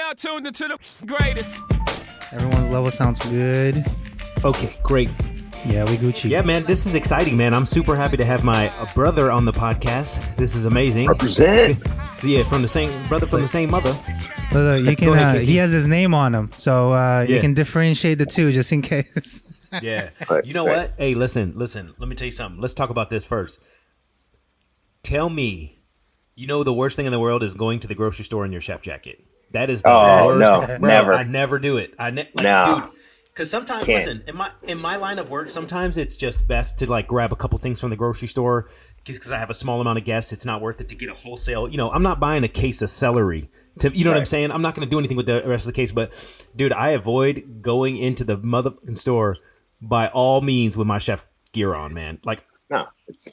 now tuned into the greatest. Everyone's level sounds good. Okay, great. Yeah, we Gucci. Yeah, man, this is exciting, man. I'm super happy to have my uh, brother on the podcast. This is amazing. Represent. Yeah, from the same brother from the same mother. Look, look, you can. Ahead, uh, he has his name on him, so uh, you can differentiate the two just in case. Yeah. You know what? Hey, listen, listen. Let me tell you something. Let's talk about this first. Tell me, you know the worst thing in the world is going to the grocery store in your chef jacket. That is the Oh, worst. no, Bro, never. I never do it. I ne- like, No. dude. Because sometimes, Can't. listen, in my in my line of work, sometimes it's just best to like grab a couple things from the grocery store because I have a small amount of guests. It's not worth it to get a wholesale. You know, I'm not buying a case of celery. To you know what I'm saying? I'm not going to do anything with the rest of the case. But dude, I avoid going into the motherfucking store by all means with my chef gear on, man. Like No,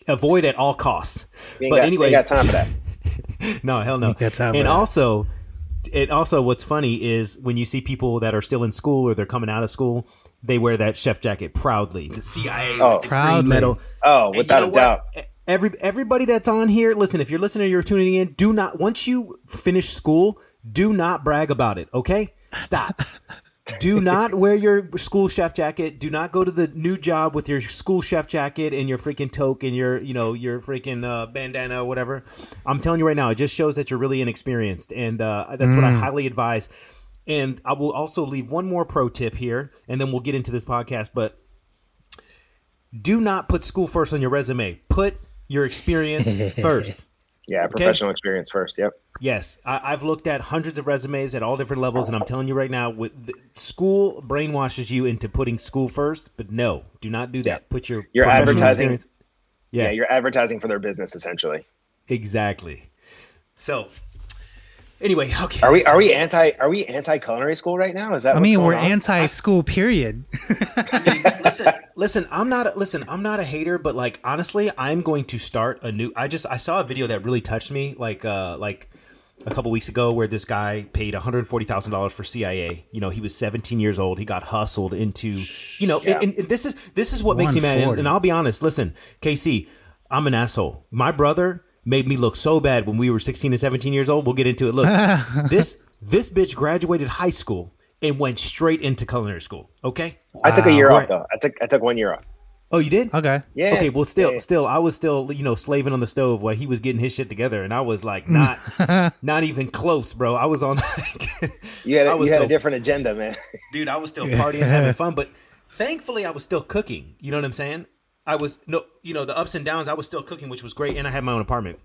avoid at all costs. you ain't But got, anyway, you got time for that. no, hell no. got time for and that. Also, it also what's funny is when you see people that are still in school or they're coming out of school, they wear that chef jacket proudly. The CIA, Oh. the green Proudly. medal. Oh, And you without know a what? doubt. Every everybody that's on here, listen. If you're listening, you're tuning in. Do not once you finish school, do not brag about it. Okay, stop. do not wear your school chef jacket. Do not go to the new job with your school chef jacket and your freaking toque and your you know your freaking uh, bandana or whatever. I'm telling you right now, it just shows that you're really inexperienced, and uh, that's what I highly advise. And I will also leave one more pro tip here, and then we'll get into this podcast. But do not put school first on your resume. Put your experience first. Yeah, professional experience first. Yep. Yes, I, I've looked at hundreds of resumes at all different levels, and I'm telling you right now, with the, school brainwashes you into putting school first. But no, do not do that. Put your You're advertising- Yeah. Yeah, you're advertising for their business essentially. exactly. So, anyway, okay. Are we are we anti are we anti culinary school right now? Is that I what's mean, we're anti-school. Period. listen, listen. I'm not. a- Listen, I'm not a hater, but like honestly, I'm going to start a new. I just I saw a video that really touched me, like uh like a couple weeks ago, where this guy paid 140 thousand dollars for CIA. You know, he was 17 years old. He got hustled into. You know, Yeah. and, and this is this is what makes me mad. And, and I'll be honest. Listen, KC, I'm an asshole. My brother made me look so bad when we were 16 and 17 years old. We'll get into it. Look, this this bitch graduated high school and went straight into culinary school. Okay. I took a year Wow. off though. I took I took one year off. Oh, you did? Okay. Yeah. Okay, well, still, Yeah. still, I was still, you know, slaving on the stove while he was getting his shit together, and I was like, not, not even close, bro. I was on, like, You had I a, was you had so- a different agenda, man. dude. I was still partying, having fun, but thankfully, I was still cooking. You know what I'm saying? I was no, you know, the ups and downs. I was still cooking, which was great, and I had my own apartment.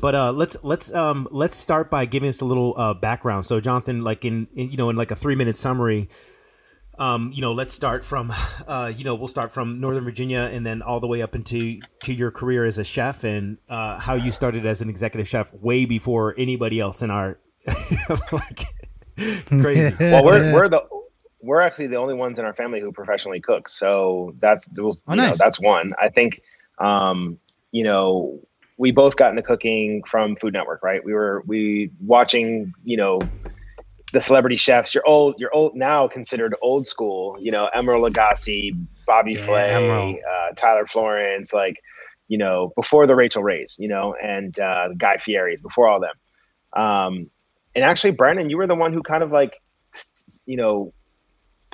But uh, let's let's um let's start by giving us a little uh, background. So, Jonathan, like in, in you know in like a three minute summary, um, you know, let's start from, uh, you know, we'll start from Northern Virginia and then all the way up into to your career as a chef and uh, how you started as an executive chef way before anybody else in our, like, it's crazy. well, we're we're the we're actually the only ones in our family who professionally cook. So that's those- Oh, you know, that's one. I think um, you know we both got into cooking from Food Network, right? We were we watching you know the celebrity chefs. You're old. You're old now, considered old school. You know, Emeril Lagasse, Bobby Yeah, Flay, uh, Tyler Florence, like you know before the Rachael Rays, you know, and uh, Guy Fieri's, before all them. Um, and actually, Brandon, you were the one who kind of like you know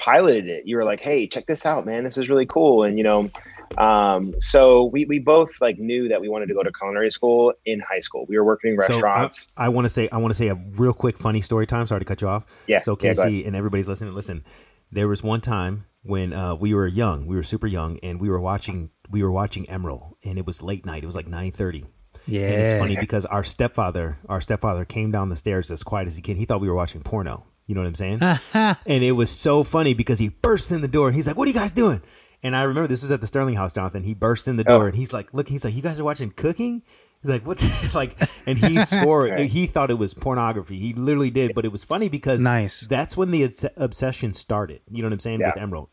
piloted it. You were like, "Hey, check this out, man. This is really cool." And you know, um, so we we both like knew that we wanted to go to culinary school in high school. We were working in restaurants. So I, I want to say, I want to say a real quick funny story time. Sorry to cut you off. Yeah, So yeah, Casey and everybody's listening. Listen, there was one time when uh, we were young, we were super young, and we were watching, we were watching Emeril, and it was late night. It was like nine thirty. Yeah. And it's funny because our stepfather, our stepfather came down the stairs as quiet as he can. He thought we were watching porno. You know what I'm saying? Uh-huh. and it was so funny because he burst in the door and he's like, "What are you guys doing?" And I remember this was at the Sterling House, Jonathan. He burst in the oh. door Oh. and he's like, "Look," he's like, "You guys are watching cooking." He's like, "What?" like, and he swore Right. he thought it was pornography. He literally did, but it was funny because Nice. That's when the obs- obsession started. You know what I'm saying Yeah. with Emeril.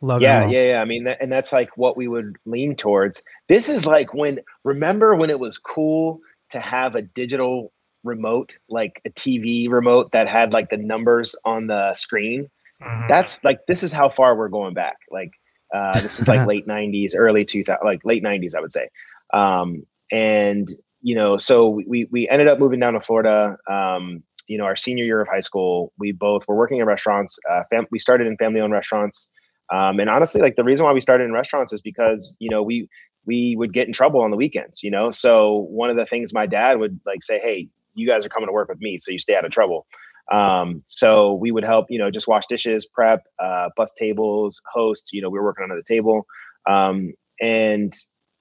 Love yeah, Emeril. yeah, yeah. I mean, that, and that's like what we would lean towards. This is like when remember when it was cool to have a digital remote, like a TV remote that had like the numbers on the screen. That's like this is how far we're going back. Like uh, this is like late '90s, early 2000, like late '90s, I would say. Um, and you know, so we we ended up moving down to Florida. Um, you know, our senior year of high school, we both were working in restaurants. Uh, fam- we started in family-owned restaurants, um, and honestly, like the reason why we started in restaurants is because you know we we would get in trouble on the weekends. You know, so one of the things my dad would like say, "Hey, you guys are coming to work with me, so you stay out of trouble." Um, so we would help, you know, just wash dishes, prep, uh, bus tables, host. You know, we were working under the table, um, and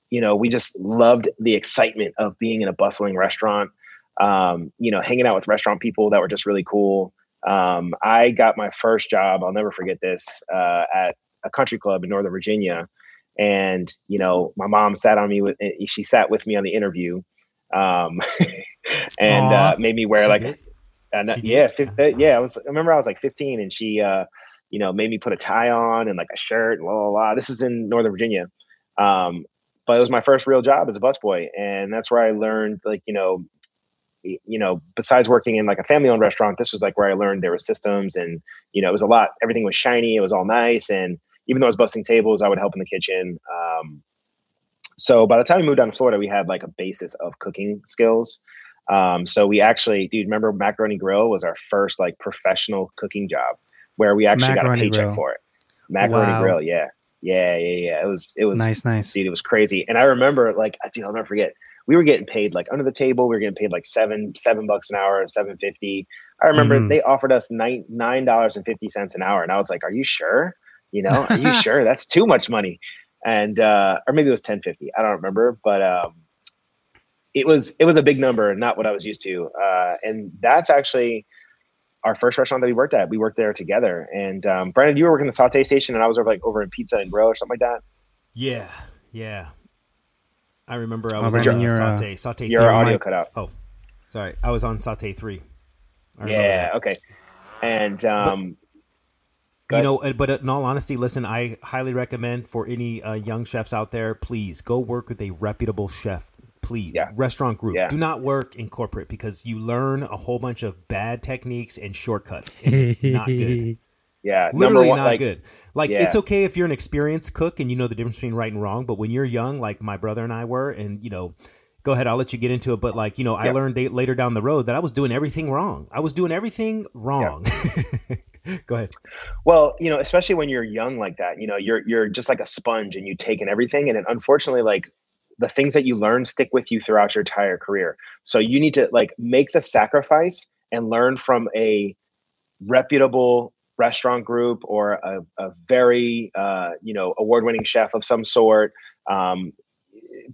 you know, we just loved the excitement of being in a bustling restaurant. Um, you know, hanging out with restaurant people that were just really cool. Um, I got my first job. I'll never forget this uh, at a country club in Northern Virginia, and you know, my mom sat on me with she sat with me on the interview, um, and uh, made me wear like, uh, yeah, fifth, yeah. I was. I remember I was like 15, and she, uh, you know, made me put a tie on and like a shirt and blah blah blah. This is in Northern Virginia, um, but it was my first real job as a busboy, and that's where I learned like you know you know, besides working in like a family owned restaurant, this was like where I learned there were systems and, you know, it was a lot, everything was shiny. It was all nice. And even though I was busting tables, I would help in the kitchen. Um, so by the time we moved down to Florida, we had like a basis of cooking skills. Um, so we actually, dude, remember Macaroni Grill was our first like professional cooking job where we actually Macaroni got a paycheck Grill. for it. Macaroni Wow. Grill, yeah. Yeah, yeah, yeah. It was it was nice, nice. dude, it was crazy. And I remember like, dude, I'll never forget. We were getting paid like under the table. We were getting paid like seven, seven bucks an hour, seven fifty. I remember Mhm. they offered us nine nine dollars and fifty cents an hour, and I was like, "Are you sure? You know, are you sure? That's too much money." And uh, or maybe it was ten fifty. I don't remember, but um, it was it was a big number, and not what I was used to. Uh, and that's actually our first restaurant that we worked at. We worked there together. And um, Brandon, you were working the saute station, and I was over like over in Pizza and Grill or something like that. Yeah, yeah. I remember I was on Brandon, uh, you're, uh, saute saute. Your three. audio mic- cut out. Oh, sorry. I was on saute three. I Yeah. that. Okay. And um, Go You know, uh, but in all honesty, listen, I highly recommend for any uh, young chefs out there, please go work with a reputable chef. Please, Yeah. restaurant group. Yeah. Do not work in corporate because you learn a whole bunch of bad techniques and shortcuts. And it's not good. yeah, number Literally one, not like, good. Like yeah. it's okay if you're an experienced cook and you know the difference between right and wrong, but when you're young, like my brother and I were, and you know, go ahead, I'll let you get into it. But like you know, I learned da- later down the road that I was doing everything wrong. I was doing everything wrong. go ahead. Well, you know, especially when you're young like that, you know, you're you're just like a sponge and you take in everything. And then unfortunately, like the things that you learn stick with you throughout your entire career. So you need to like make the sacrifice and learn from a reputable restaurant group or a, a very uh, you know award-winning chef of some sort. Um,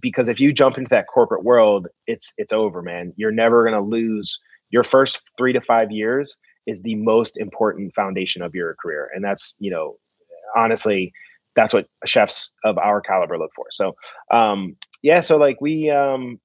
because if you jump into that corporate world, it's it's over, man. You're never gonna lose your first three to five years is the most important foundation of your career and that's you know honestly that's what chefs of our caliber look for so um yeah so like we um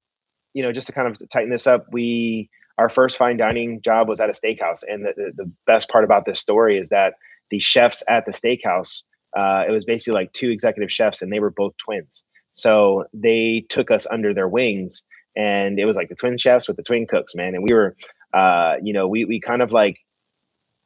you know just to kind of tighten this up we our first fine dining job was at a steakhouse and the, the, the best part about this story is that the chefs at the steakhouse uh, it was basically like two executive chefs and they were both twins. So they took us under their wings and it was like the twin chefs with the twin cooks man and we were uh, you know we we kind of like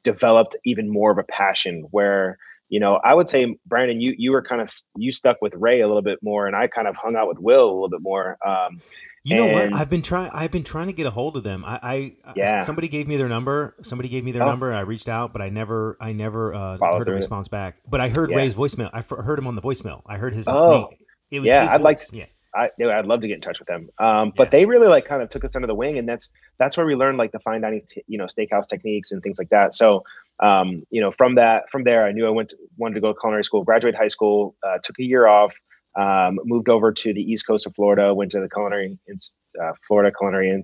developed even more of a passion where you know i would say brandon you you were kind of you stuck with ray a little bit more and i kind of hung out with will a little bit more um You know And- what? I've been trying. I've been trying to get a hold of them. I, I Yeah. Somebody gave me their number. Somebody gave me their Oh. number. And I reached out, but I never, I never uh, heard a it. response back. But I heard Yeah. Ray's voicemail. I f- heard him on the voicemail. I heard his. Oh. it was Yeah, I'd like voice. to- Yeah. I, I'd love to get in touch with them. Um, but Yeah. they really like kind of took us under the wing, and that's that's where we learned like the fine dining, t- you know, steakhouse techniques and things like that. So, um, you know, from that from there, I knew I went to, wanted to go to culinary school. Graduated high school, uh, took a year off, um, moved over to the east coast of Florida. Went to the culinary, ins- uh, Florida culinary, in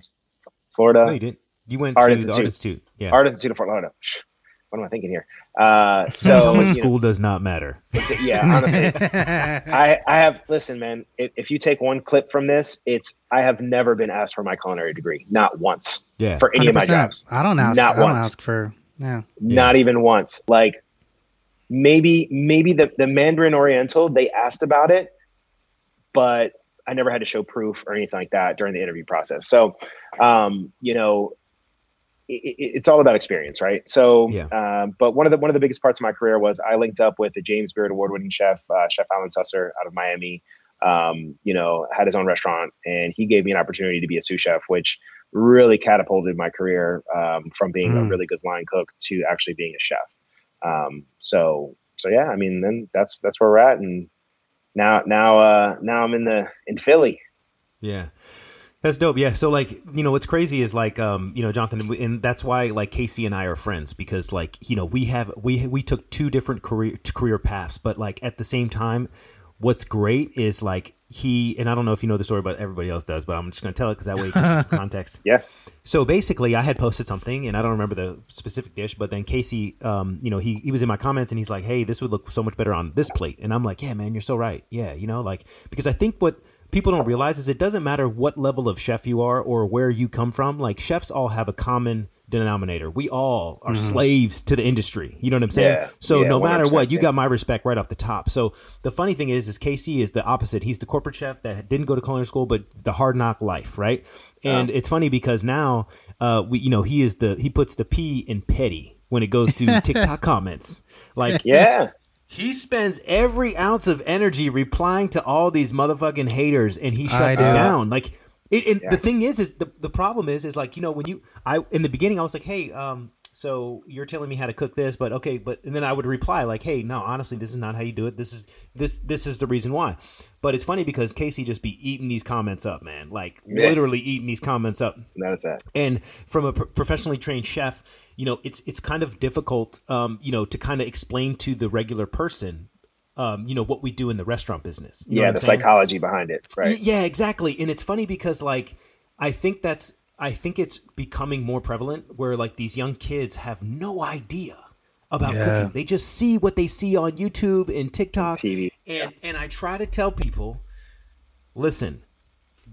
Florida No, you didn't. You went Art to Institute. the Art Institute. Yeah. Art Institute of Fort Lauderdale. What am I thinking here? Uh, so you know, school does not matter. it's- yeah, honestly, I, I have listen, man. If, if you take one clip from this, it's I have never been asked for my culinary degree, not once Yeah. for any of my jobs, I don't ask. Not I don't once. ask for. Yeah. not even once. Like maybe maybe the the Mandarin Oriental they asked about it, but I never had to show proof or anything like that during the interview process. So, um, you know, it, it, it's all about experience, right? So, Yeah. um, but one of the one of the biggest parts of my career was I linked up with a James Beard award winning chef, uh, Chef Allen Susser out of Miami. Um, you know, had his own restaurant, and he gave me an opportunity to be a sous chef, which really catapulted my career um, from being a Mm. really good line cook to actually being a chef. Um, so, so yeah, I mean, then that's that's where we're at, and now now uh, now I'm in the in Philly. Yeah. That's dope. Yeah. So like, you know, what's crazy is like, um, you know, Jonathan, and that's why like Casey and I are friends because like, you know, we have we we took two different career career paths, but like at the same time, what's great is like he and I don't know if you know the story, but everybody else does, but I'm just gonna tell it because that way it gives context. Yeah, So basically, I had posted something, and I don't remember the specific dish, but then Casey, um, you know, he, he was in my comments, and he's like, "Hey, this would look so much better on this plate," and I'm like, "Yeah, man, you're so right. Yeah, you know, like because I think what people don't realize is it doesn't matter what level of chef you are or where you come from. Like chefs all have a common denominator. We all are slaves to the industry. You know what I'm saying? Yeah. So Yeah, no matter what, you got my respect right off the top. So the funny thing is, is Casey is the opposite. He's the corporate chef that didn't go to culinary school, but the hard knock life, right? And it's funny because now, uh, we, you know, he is the he puts the P in petty when it goes to TikTok comments. Like yeah, he spends every ounce of energy replying to all these motherfucking haters, and he I shuts it do. down. Like, it, and the thing is, is the the problem is, is like you know when you I in the beginning I was like, hey, um, so you're telling me how to cook this, but okay, but and then I would reply like, hey, no, honestly, this is not how you do it. This is this this is the reason why. But it's funny because Casey just be eating these comments up, man, like Yeah. literally eating these comments up notice that. and from a pro- professionally trained chef you know it's it's kind of difficult um, you know to kind of explain to the regular person um, you know what we do in the restaurant business You yeah, the saying? psychology behind it, right? Yeah exactly and it's funny because like i think that's i think it's becoming more prevalent where like these young kids have no idea about Yeah. cooking they just see what they see on youtube and tiktok TV, and and i try to tell people listen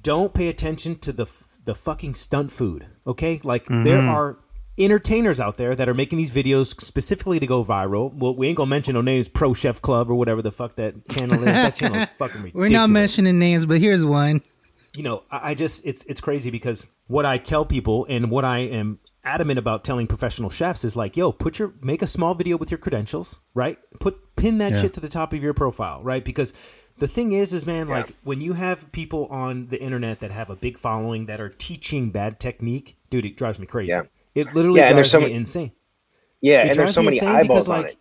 don't pay attention to the the fucking stunt food. Okay, like there are entertainers out there that are making these videos specifically to go viral. Well, we ain't gonna mention no names, Pro Chef Club or whatever the fuck that channel is. That channel is fucking ridiculous. We're not mentioning names, but here's one. You know, I, I just it's it's crazy because what I tell people and what I am adamant about telling professional chefs is like, yo, put your make a small video with your credentials, right? Put pin that Yeah. shit to the top of your profile, right? Because the thing is, is man, like when you have people on the internet that have a big following that are teaching bad technique, dude, it drives me crazy. Yeah. It literally Yeah, and there's drives so me many- insane. Yeah, It and there's drives so many eyeballs because, on like, it.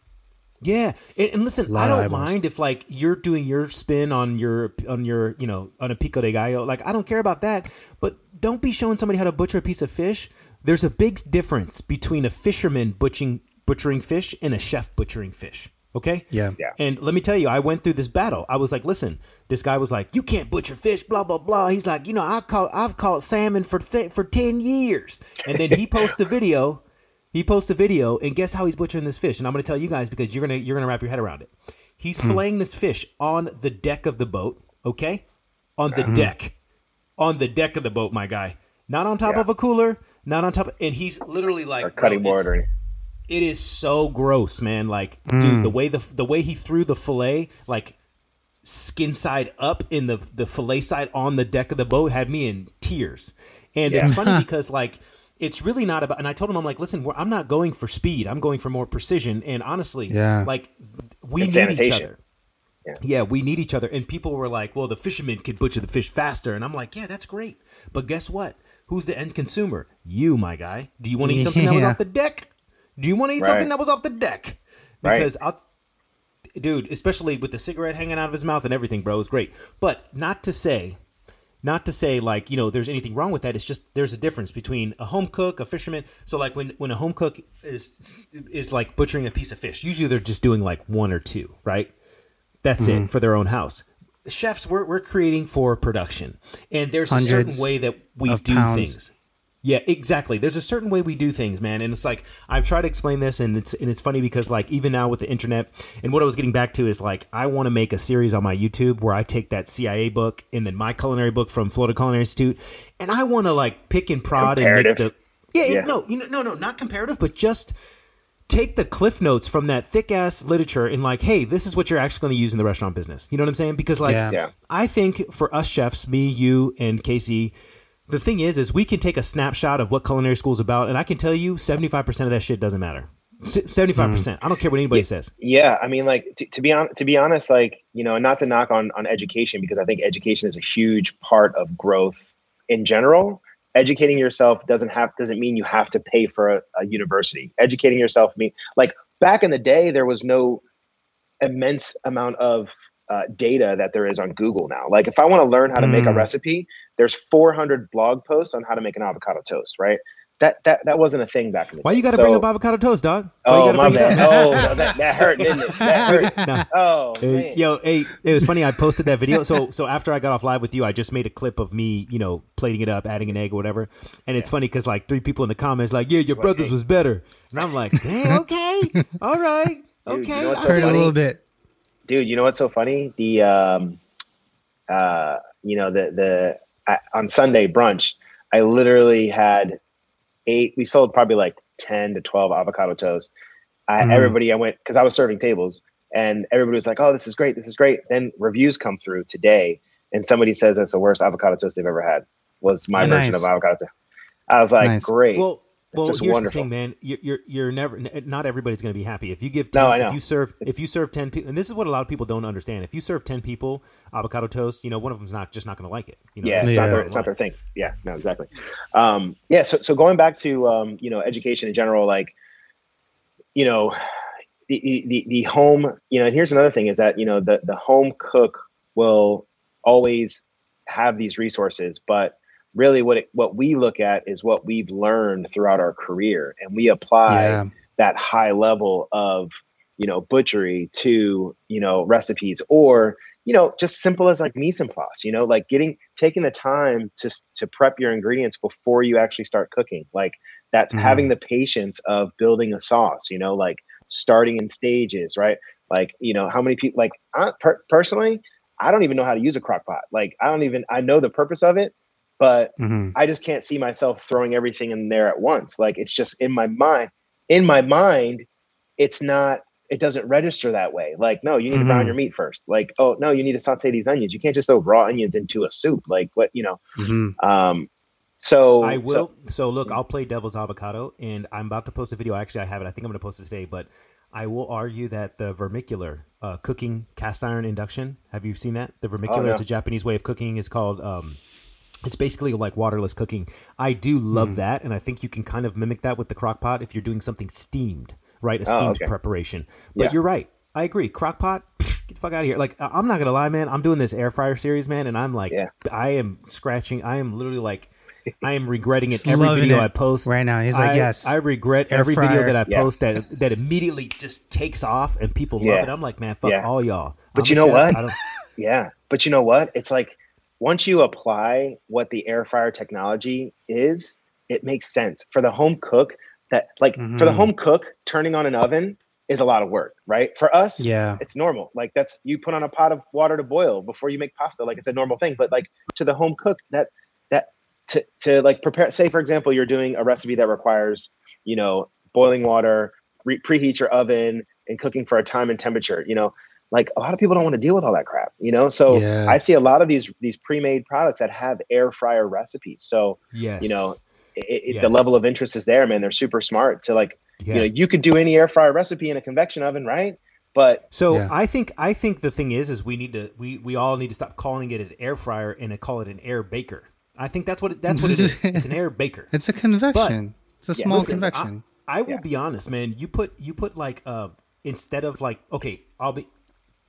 Yeah, and, and listen, I don't mind if like you're doing your spin on your on your you know on a pico de gallo. Like I don't care about that, but don't be showing somebody how to butcher a piece of fish. There's a big difference between a fisherman butchering butchering fish and a chef butchering fish. Okay. Yeah. Yeah. And let me tell you, I went through this battle. I was like, listen, this guy was like, you can't butcher fish, blah blah blah. He's like, you know, I caught I've caught salmon for th- for ten years, and then he posts a video. He posts a video, and guess how he's butchering this fish? And I'm going to tell you guys because you're gonna you're gonna wrap your head around it. He's hmm. filleting this fish on the deck of the boat. Okay, on the hmm. deck, on the deck of the boat, my guy. Not on top Yeah. of a cooler, not on top, of, and he's literally like Or cutting board or anything. It is so gross, man. Like, dude, the mm. way the the way he threw the fillet, like skin side up in the the fillet side on the deck of the boat, had me in tears. And it's funny because like it's really not about. And I told him, I'm like, listen, we're, I'm not going for speed. I'm going for more precision. And honestly, Yeah. like we And need each other. Yeah, we need each other. And people were like, well, the fisherman could butcher the fish faster. And I'm like, yeah, that's great. But guess what? Who's the end consumer? You, my guy. Do you want to eat something that was off the deck? Do you want to eat Right. something that was off the deck? Right. Because I'll, dude, especially with the cigarette hanging out of his mouth and everything, bro, is great. But not to say, not to say like you know there's anything wrong with that. It's just there's a difference between a home cook, a fisherman. So like when when a home cook is is like butchering a piece of fish, usually they're just doing like one or two, right? That's Mm-hmm. it for their own house. Chefs, we're, we're creating for production, and there's a certain way that we do pounds. things. Yeah, exactly. There's a certain way we do things, man, and it's like I've tried to explain this, and it's and it's funny because like even now with the internet, and what I was getting back to is like I want to make a series on my YouTube where I take that CIA book and then my culinary book from Florida Culinary Institute, and I want to like pick and prod and make the yeah, Yeah. no you know no no not comparative, but just take the cliff notes from that thick ass literature and like, hey, this is what you're actually going to use in the restaurant business. You know what I'm saying? Because like, Yeah. Yeah. I think for us chefs, me, you, and Casey, the thing is, is we can take a snapshot of what culinary school is about, and I can tell you, 75% of that shit doesn't matter. Seventy five percent. I don't care what anybody says. Yeah, I mean, like to, to be on to be honest, like you know, not to knock on on education because I think education is a huge part of growth in general. Educating yourself doesn't have doesn't mean you have to pay for a, a university. Educating yourself mean like back in the day there was no immense amount of uh, data that there is on Google now. Like if I want to learn how to make a Mm. recipe, there's 400 blog posts on how to make an avocado toast, right? That that that wasn't a thing back in the day. Why day. you got to So- bring up avocado toast, dog? Why Oh you my bring it bad. up? Oh, that, that hurt, didn't it? That hurt. No. Oh Hey, man. yo, hey, it was funny. I posted that video. So, so after I got off live with you, I just made a clip of me, you know, plating it up, adding an egg or whatever. And it's funny because like three people in the comments like, "Yeah, your brother's was better," and I'm like, "Damn, okay, all right, Dude, okay." you know what's Heard it a little bit. dude you know what's so funny the um uh you know the the I, on sunday brunch i literally had eight we sold probably like 10 to 12 avocado toast I, Mhm. everybody i went because i was serving tables and everybody was like oh this is great this is great then reviews come through today and somebody says that's the worst avocado toast they've ever had was my Oh, version nice. of avocado toast i was like Nice. great Well, well, just here's wonderful. the thing, man. You're, you're you're never. Not everybody's going to be happy if you give. 10, No, I know. If you serve, if you serve ten people, and this is what a lot of people don't understand. If you serve ten people avocado toast, you know, one of them's not just not going to like it. You know, yeah, it's Yeah. not their it's not their thing. Yeah, no, exactly. Um, yeah, so so going back to um, you know education in general, like you know the, the the home, you know, and here's another thing is that you know the the home cook will always have these resources, but really what it, what we look at is what we've learned throughout our career, and we apply Yeah. that high level of you know butchery to you know recipes or you know just simple as like mise en place you know like getting taking the time to to prep your ingredients before you actually start cooking like that's Mhm. having the patience of building a sauce you know like starting in stages right like you know how many people like I, per- personally i don't even know how to use a crock pot like i don't even i know the purpose of it but Mhm. I just can't see myself throwing everything in there at once. Like it's just in my mind. In my mind, it's not. It doesn't register that way. Like no, you need to brown Mhm. your meat first. Like oh no, you need to saute these onions. You can't just throw raw onions into a soup. Like what you know. Mhm. Um. So I will. so- So, look, I'll play devil's avocado, and I'm about to post a video. Actually, I have it. I think I'm going to post it today. But I will argue that the vermicular uh, cooking cast iron induction. Have you seen that? The vermicular. Oh, no. It's a Japanese way of cooking. It's called. Um, it's basically like waterless cooking. I do love Hmm. that, and I think you can kind of mimic that with the crock pot if you're doing something steamed, right? A Oh, steamed okay. preparation. But Yeah. you're right. I agree. Crock pot, pfft, get the fuck out of here. Like I- I'm not gonna lie, man. I'm doing this air fryer series, man, and I'm like, Yeah. I am scratching. I am literally like, I am regretting it every video it I post right now. He's like, I- yes. I regret Air every video that I Yeah. post that that immediately just takes off and people love it. I'm like, man, fuck Yeah. all y'all. But I'm you know chef. what? Yeah. But you know what? It's like once you apply what the air fryer technology is, it makes sense for the home cook that like for the Mhm. home cook turning on an oven is a lot of work, right? For us, Yeah. it's normal. Like that's you put on a pot of water to boil before you make pasta. Like it's a normal thing. But like to the home cook, that that to to like prepare. Say for example, you're doing a recipe that requires you know boiling water, re- preheat your oven, and cooking for a time and temperature. You know, like a lot of people don't want to deal with all that crap. You know, so Yeah. I see a lot of these these pre-made products that have air fryer recipes. So yes, you know. It, it, The level of interest is there, man. They're super smart to like, yeah. you know, you could do any air fryer recipe in a convection oven, right? But So Yeah. I think I think the thing is is we need to we we all need to stop calling it an air fryer and call it an air baker. I think that's what it, that's what it is. It's an air baker. It's a convection. it's a Yeah, small Listen, convection. I, I will Yeah. be honest, man. You put you put like uh instead of like okay, I'll be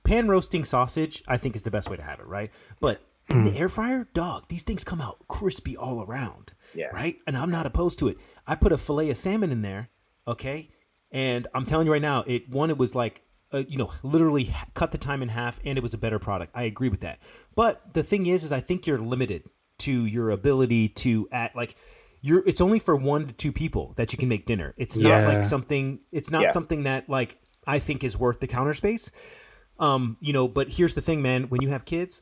pan roasting sausage. I think is the best way to have it, right? But in the air fryer, dog, these things come out crispy all around. Yeah. Right, and I'm not opposed to it. I put a fillet of salmon in there, okay, and I'm telling you right now, it one it was like. Uh, you know, literally cut the time in half, and it was a better product. I agree with that. But the thing is, is I think you're limited to your ability to add like you're. It's only for one to two people that you can make dinner. It's not like something. It's not Yeah. something that like I think is worth the counter space. Um, you know, but here's the thing, man. When you have kids,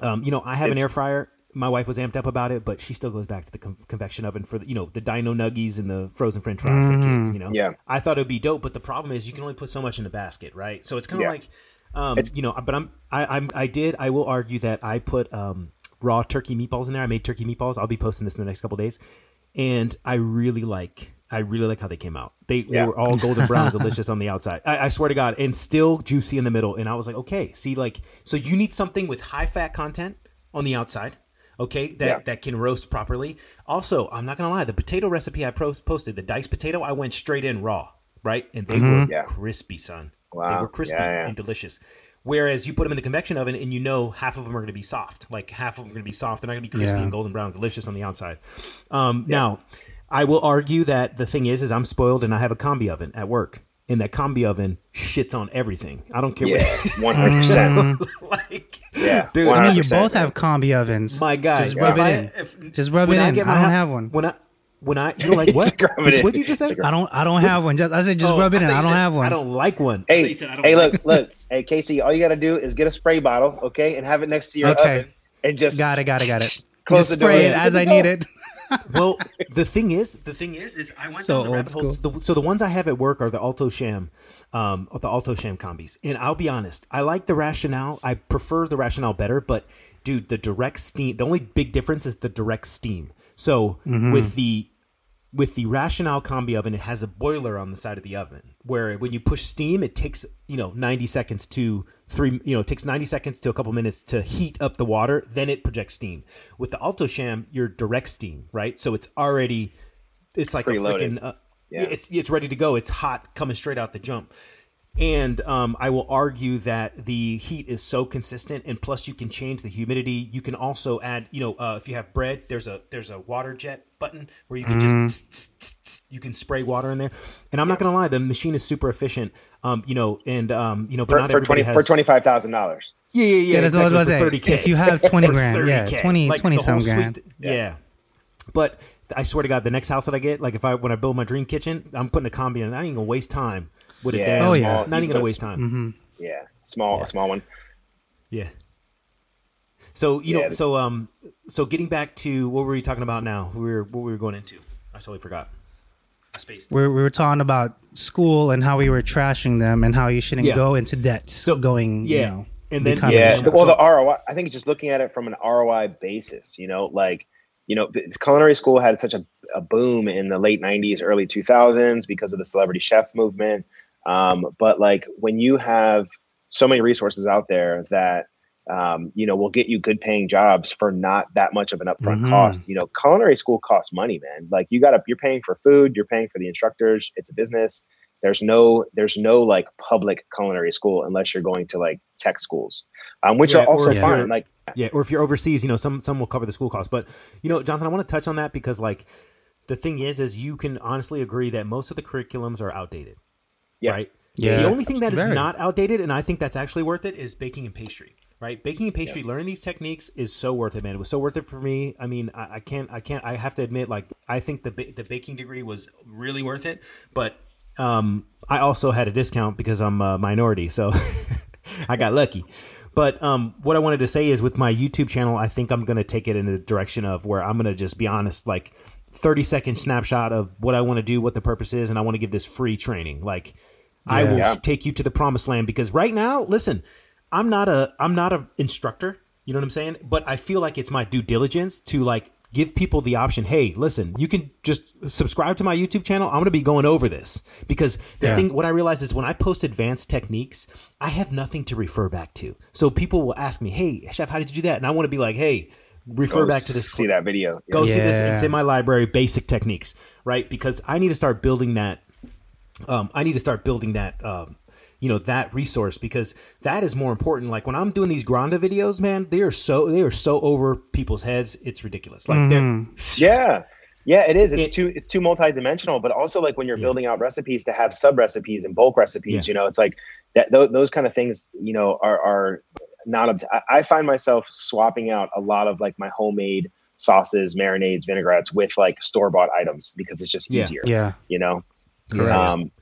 um, you know, I have an air fryer. My wife was amped up about it, but she still goes back to the con- convection oven for the, you know the Dino Nuggies and the frozen French fries for kids. You know, Yeah. I thought it would be dope, but the problem is you can only put so much in the basket, right? So it's kind of Yeah. like, um, It's- you know, but I'm I, I'm I did I will argue that I put um, raw turkey meatballs in there. I made turkey meatballs. I'll be posting this in the next couple days, and I really like I really like how they came out. They, they were all golden brown, delicious on the outside. I, I swear to God, and still juicy in the middle. And I was like, okay, see, like, so you need something with high fat content on the outside, okay, that Yeah. that can roast properly. Also, I'm not gonna lie, the potato recipe I posted, the diced potato, I went straight in raw, right, and they were Yeah. crispy, son. They were crispy Yeah, yeah. and delicious. Whereas you put them in the convection oven and you know half of them are going to be soft. Like half of them are going to be soft. They're not going to be crispy Yeah. and golden brown, delicious on the outside. Um, Now, I will argue that the thing is, is I'm spoiled and I have a combi oven at work, and that combi oven shits on everything. I don't care. Yeah, what, one hundred percent. Mm. like, Yeah, Dude, I mean, you 100%, both have combi ovens. my guy, Just rub if it I- in. if- Just rub it when in. get I don't hou- have one. When I when I you're like what? Rub. What did you just say? I don't. I don't have one. Just I said just Oh, rub it in. I don't said, have one. I don't like one. Hey, said I don't hey, like look, look, hey, Casey, all you gotta do is get a spray bottle, okay, and have it next to your Okay. oven, and just Got it. Got it. Got it. Close just the door. spray it Yeah. as I need it. well, the thing is, the thing is, is I went So down the rabbit holes. The, so the ones I have at work are the Alto-Shaam, um, the Alto-Shaam combis. And I'll be honest, I like the Rational. I prefer the Rational better, but dude, the direct steam. The only big difference is the direct steam. So with the with the Rational combi oven, it has a boiler on the side of the oven where when you push steam, it takes you know ninety seconds to three you know it takes ninety seconds to a couple minutes to heat up the water. Then it projects steam. With the Alto-Shaam, you're direct steam, right? So it's already it's like Preloaded. a freaking uh, Yeah. it's it's ready to go. It's hot coming straight out the jump. And um, I will argue that the heat is so consistent, and plus you can change the humidity. You can also add, you know, uh, if you have bread, there's a there's a water jet button where you can Mm-hmm. just tss, tss, tss, you can spray water in there. And I'm not gonna lie, the machine is super efficient. Um, you know, and um, you know, but for, not for twenty has for twenty five thousand dollars. yeah, yeah, yeah. Yeah, that's what I was exactly, about to say. for 30K. If you have 20 grand, yeah, 30K. 20 Like, 20 the some whole suite- grand. yeah. But I swear to God, the next house that I get, like if I when I build my dream kitchen, I'm putting a combi in. I ain't gonna waste time with a Yeah, damn. Oh, small- yeah. not even gonna Let's- waste time. Yeah, small, a small one. Yeah. So you Yeah, know, so um, so getting back to what were we talking about now? We were what we were going into. I totally forgot. I spaced. we we were talking about school and how we were trashing them and how you shouldn't Yeah. go into debt. So, going, yeah. you know, And then- Yeah, Yeah. well, the ROI. I think it's just looking at it from an ROI basis. You know, like you know, culinary school had such a, a boom in the late '90s, early 2000s because of the celebrity chef movement. Um, but like when you have so many resources out there that um, you know will get you good paying jobs for not that much of an upfront Mhm. cost. You know, culinary school costs money, man. Like you got to you're paying for food, you're paying for the instructors. It's a business. There's no there's no like public culinary school unless you're going to like tech schools, um, which Yeah, are also or if fine. Like Yeah, or if you're overseas, you know, some some will cover the school costs. But you know, Jonathan, I want to touch on that because like the thing is, is you can honestly agree that most of the curriculums are outdated. Yeah. Right. Yeah. The only thing that is Very. not outdated, and I think that's actually worth it, is baking and pastry. Right. Baking and pastry, learning these techniques is so worth it, man. It was so worth it for me. I mean, I, I can't, I can't, I have to admit, like, I think the ba- the baking degree was really worth it, but um, I also had a discount because I'm a minority, so I got lucky. But um, what I wanted to say is with my YouTube channel, I think I'm going to take it in the direction of where I'm going to just be honest, like 30 second snapshot of what I want to do, what the purpose is, and I want to give this free training. Like I will Yeah. take you to the promised land because right now, listen, I'm not a I'm not a instructor, you know what I'm saying? But I feel like it's my due diligence to like give people the option, hey, listen, you can just subscribe to my YouTube channel. I'm going to be going over this because the Yeah. thing what I realize is when I post advanced techniques, I have nothing to refer back to. So people will ask me, "Hey, chef, how did you do that?" And I want to be like, "Hey, refer go back to this see that video. go see this it's in my library basic techniques right because i need to start building that um, i need to start building that um, you know that resource because that is more important like when i'm doing these granda videos man they are so they are so over people's heads it's ridiculous like they're Yeah. Yeah, it is. It's It- too it's too multidimensional, but also like when you're building out recipes to have sub recipes and bulk recipes, Yeah. you know, it's like that those, those kind of things, you know, are are not up to, I, I find myself swapping out a lot of like my homemade sauces, marinades, vinaigrettes with like store bought items because it's just Yeah. easier. yeah, You know? correct. Um,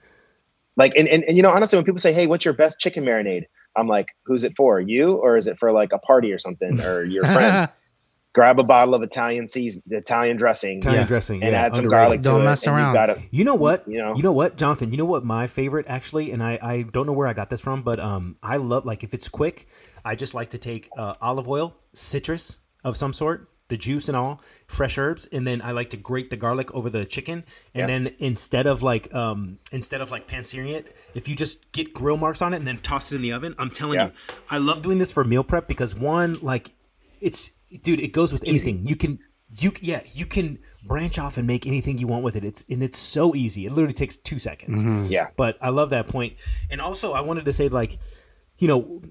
like, and, and, and, you know, honestly, when people say, Hey, what's your best chicken marinade? I'm like, who's it for you? Or is it for like a party or something or your friends? Grab a bottle of Italian season, Italian dressing Italian Yeah. dressing and yeah, add some underrated. garlic Don't it. mess and around. You've got to, You know what? You know? You know what, Jonathan? You know what my favorite actually, and I, I don't know where I got this from, but um, I love like if it's quick, I just like to take uh, olive oil, citrus of some sort, the juice and all, fresh herbs, and then I like to grate the garlic over the chicken, and Yeah. then instead of like um instead of like pan searing it, if you just get grill marks on it and then toss it in the oven, I'm telling Yeah. you, I love doing this for meal prep because one like it's dude, it goes with anything. You can you yeah you can branch off and make anything you want with it. It's and it's so easy. It literally takes two seconds. Yeah. But I love that point. And also, I wanted to say, like, you know,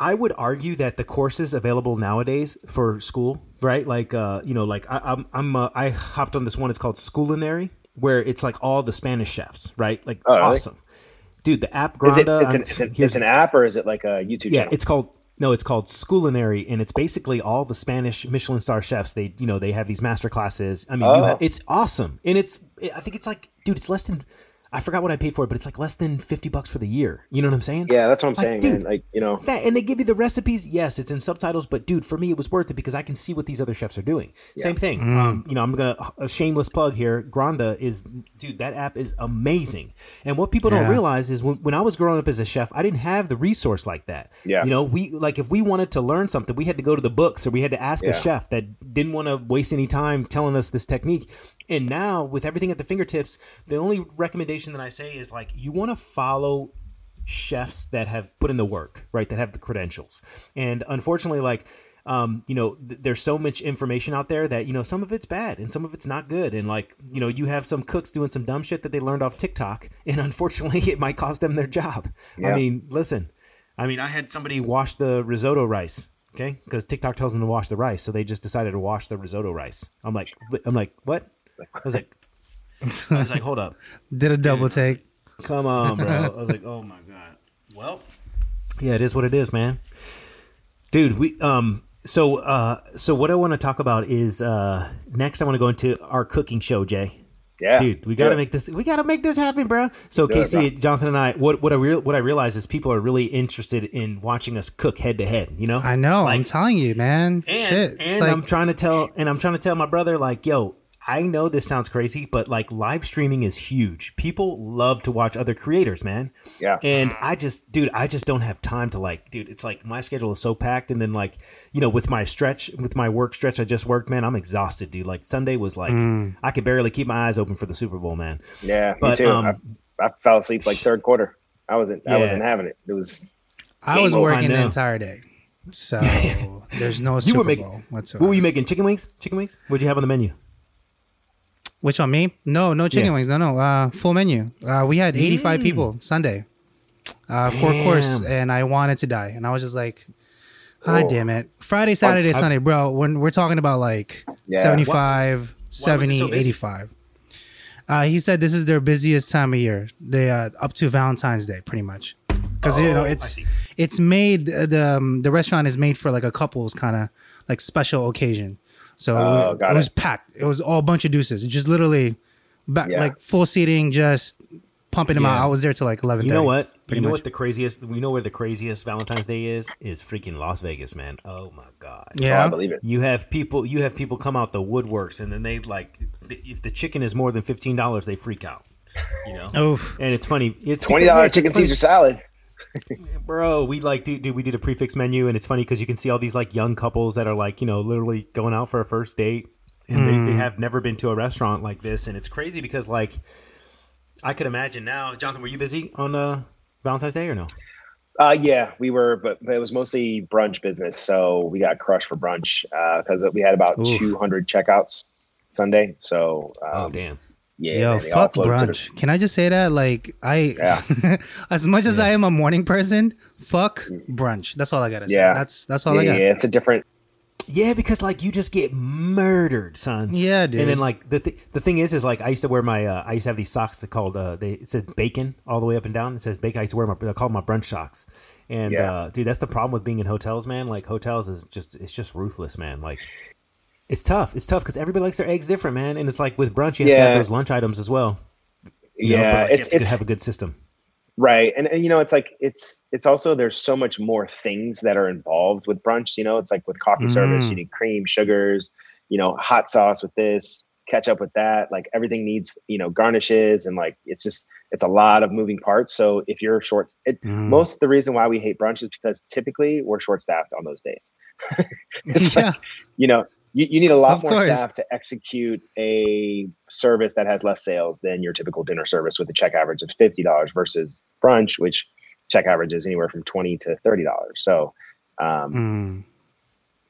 I would argue that the courses available nowadays for school, right? Like, uh, you know, like I, I'm, I'm, uh, I hopped on this one. It's called Schoolinary, where it's like all the Spanish chefs, right? Like, Oh, really? awesome, dude. The app Is it? Granda. It's an, it's, an, it's an app or is it like a YouTube yeah, channel? it's called no, it's called Schoolinary, and it's basically all the Spanish Michelin star chefs. They, you know, they have these master classes. I mean, you Oh. have, it's awesome, and it's I think it's like, dude, it's less than. I forgot what I paid for it, but it's like less than fifty bucks for the year. You know what I'm saying? yeah, that's what I'm Like, saying, dude, man. Like you know, that, and they give you the recipes. Yes, it's in subtitles, but dude, for me, it was worth it because I can see what these other chefs are doing. Same thing. Um, you know, I'm gonna a shameless plug here. Granda is, dude, that app is amazing. And what people don't realize is when, when I was growing up as a chef, I didn't have the resource like that. Yeah. You know, we like if we wanted to learn something, we had to go to the books or we had to ask Yeah. a chef that didn't want to waste any time telling us this technique. And now with everything at the fingertips, the only recommendation that I say is like you want to follow chefs that have put in the work, right? That have the credentials. And unfortunately, like, um, you know, th- there's so much information out there that, you know, some of it's bad and some of it's not good. And like, you know, you have some cooks doing some dumb shit that they learned off TikTok. And unfortunately, it might cost them their job. I mean, listen, I mean, I had somebody wash the risotto rice. Okay, because TikTok tells them to wash the rice, so they just decided to wash the risotto rice. I'm like, I'm like, what? I was like, I was like, hold up, Did a double take. Come on, bro. I was like, oh my god. Well, yeah, it is what it is, man. Dude, we um so uh so what I want to talk about is uh next I want to go into our cooking show, Jay. yeah, Dude, we got to it. make this we got to make this happen, bro. So Do it, Casey. Jonathan and I what what I real what I realize is people are really interested in watching us cook head to head, you know? I know. I'm telling you, man. and, Shit. and like, I'm trying to tell and I'm trying to tell my brother like, yo, I know this sounds crazy, but like live streaming is huge. People love to watch other creators, man. Yeah. And I just, dude, I just don't have time to like, dude. It's like my schedule is so packed, and then like, you know, with my stretch, with my work stretch I just worked, man, I'm exhausted, dude. Like Sunday was like, I could barely keep my eyes open for the Super Bowl, man. Yeah, me too. um, I, I fell asleep like third quarter. I wasn't. I wasn't having it. It was. I was I working the entire day. So there's no You Super were making. Bowl What were you making? Chicken wings? Chicken wings? What'd you have on the menu? Which on me? No, no chicken Yeah. wings. No, no. Uh, full menu. Uh, we had 85 people Sunday. Uh, four course, and I wanted to die, and I was just like, "Ah, Oh. damn it!" Friday, Saturday, Sunday, bro. When we're talking about like Yeah. 75, Why 70, so 85. Uh, he said this is their busiest time of year. They uh, up to Valentine's Day, pretty much, because you know Oh, it's it's made uh, the um, the restaurant is made for like a couple's kind of like special occasion. So Oh, it, got was packed. It was all a bunch of deuces. It just literally back Yeah. like full seating, just pumping them out. I was there till like eleven. You know what? You know much. what the craziest? We know where the craziest Valentine's Day is? Is freaking Las Vegas, man. Oh my god. Oh, Yeah, I believe it. You have people. You have people come out the woodworks, and then they like, if the chicken is more than fifteen dollars, they freak out. You know. Oof. And it's funny. It's Twenty because- yeah, dollar it's chicken. Caesar salad. bro. We like, dude, dude, we did a prefix menu, and it's funny because you can see all these like young couples that are like, you know, literally going out for a first date, and they, Hmm. they have never been to a restaurant like this, and it's crazy because like, I could imagine now, Jonathan. Were you busy on uh, Valentine's Day or no? Uh, yeah, we were, but, but it was mostly brunch business. So we got crushed for brunch because we had about Oof. 200 checkouts Sunday. So um, Oh damn. Yeah, Yo, man, fuck flowed to the- brunch. Can I just say that? Like, I, Yeah. as much as I am a morning person, fuck brunch. That's all I gotta say. Yeah. That's that's all yeah, I got. yeah, it's a different. Yeah, because like you just get murdered, son. Yeah, dude. And then like the th- the thing is, is like I used to wear my uh, I used to have these socks that called uh, they it said bacon all the way up and down. It says bacon. I used to wear my I call them my brunch socks. And Yeah. uh, dude, that's the problem with being in hotels, man. Like hotels is just it's just ruthless, man. Like it's tough. It's tough because everybody likes their eggs different, man. And it's like with brunch, you have to have those lunch items as well. you yeah, but, like, it's to it's have a good system. right, and, and you know, it's like it's it's also there's so much more things that are involved with brunch. You know, it's like with coffee service, Mm. you need cream, sugars, you know, hot sauce with this, ketchup with that. Like everything needs you know garnishes, and like it's just it's a lot of moving parts. So if you're short, it, Mm. most of the reason why we hate brunch is because typically we're short staffed on those days. it's yeah. like you know You, you need a lot Of more course. staff to execute a service that has less sales than your typical dinner service with a check average of fifty dollars versus brunch, which check average is anywhere from twenty to thirty dollars. So um, Mm.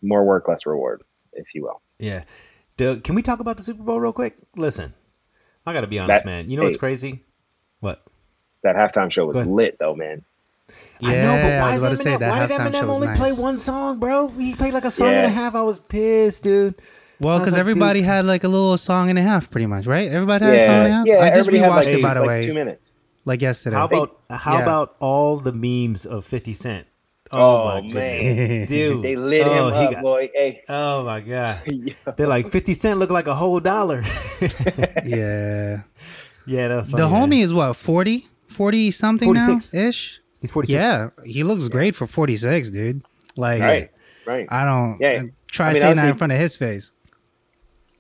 more work, less reward, if you will. Yeah. Doug, can we talk about the Super Bowl real quick? Listen, I got to be honest, That- man. You know what's crazy? What? That halftime show was lit, though, man. Yeah, I know, but I why, was is about to Eminem, say that why did Eminem only nice. play one song, bro? He played like a song and a half. I was pissed, dude. Well, because like, everybody dude- had like a little song and a half, pretty much, right? Everybody had a song and a half. yeah. I just rewatched like, it, by the like way, two minutes. like yesterday. How about how Yeah. about all the memes of Fifty Cent? Oh, oh my man. dude, They lit oh, him oh, he up, got- boy. Hey, Oh my god, they're like Fifty Cent look like a whole dollar. yeah, yeah, that's the funny, man. homie is what 40, 40 something 46. now ish. He's forty six. Yeah, he looks great for forty six, dude. Like, right, right. I don't Yeah. try I mean, saying that in front of his face.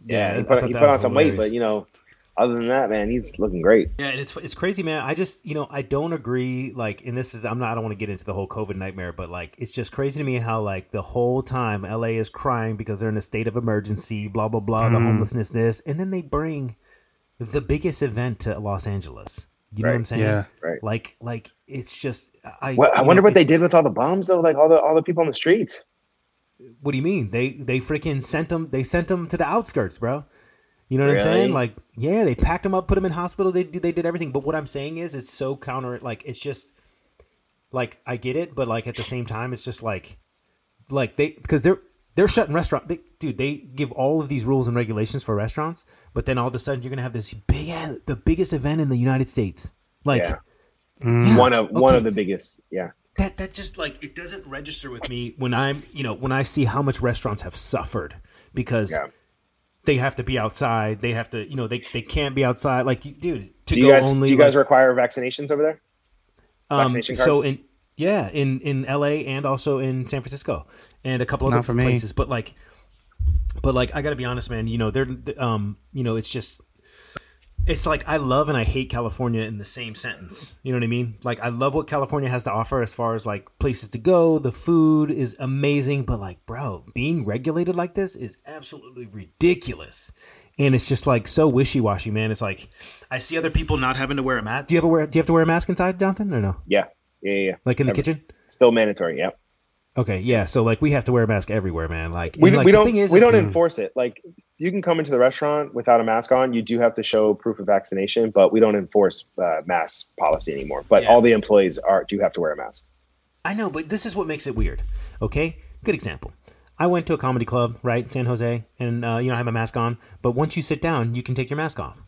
yeah, he put, he put on was some weight, but you know, other than that, man, he's looking great. Yeah, and it's it's crazy, man. I just you know I don't agree. Like, and this is I'm not I don't want to get into the whole COVID nightmare, but like it's just crazy to me how like the whole time LA is crying because they're in a state of emergency, blah blah blah, Mm-hmm. the homelessness, this, and then they bring the biggest event to Los Angeles. You know what I'm saying? Yeah. Right. Like like it's just I. Well, I wonder know, what they did with all the bombs, though. Like all the all the people on the streets. What do you mean? They they freaking sent them. They sent them to the outskirts, bro. You know what I'm saying? Like, yeah, they packed them up, put them in hospital. They they did everything. But what I'm saying is, it's so counter. Like, it's just like I get it, but like at the same time, it's just like like they because they're they're shutting restaurant. They, dude, they give all of these rules and regulations for restaurants, but then all of a sudden you're gonna have this big the biggest event in the United States. Like, Yeah. yeah, one of one of the biggest. Yeah, that that just like it doesn't register with me when I'm you know when I see how much restaurants have suffered because yeah. they have to be outside they have to you know they, they can't be outside like dude to Do you go guys only do you guys like, require vaccinations over there? um, vaccination so in yeah in in LA and also in San Francisco and a couple other for me. places but like but like I got to be honest man you know they're um you know it's just it's like I love and I hate California in the same sentence. You know what I mean? Like I love what California has to offer as far as like places to go. The food is amazing, but like, bro, being regulated like this is absolutely ridiculous. And it's just like so wishy washy, man. It's like I see other people not having to wear a mask. Do you ever wear? Do you have to wear a mask inside, Jonathan, or no? Yeah, yeah, yeah. yeah. Like in the Every- kitchen? Still mandatory. Yeah. Okay, yeah. So like we have to wear a mask everywhere, man. Like We, like, we don't thing is- we is- don't enforce it. Like you can come into the restaurant without a mask on. You do have to show proof of vaccination, but we don't enforce uh, mask policy anymore. But Yeah. all the employees are do have to wear a mask. I know, but this is what makes it weird. Okay, good example. I went to a comedy club, right, in San Jose, and uh, you know I have my mask on. But once you sit down, you can take your mask off.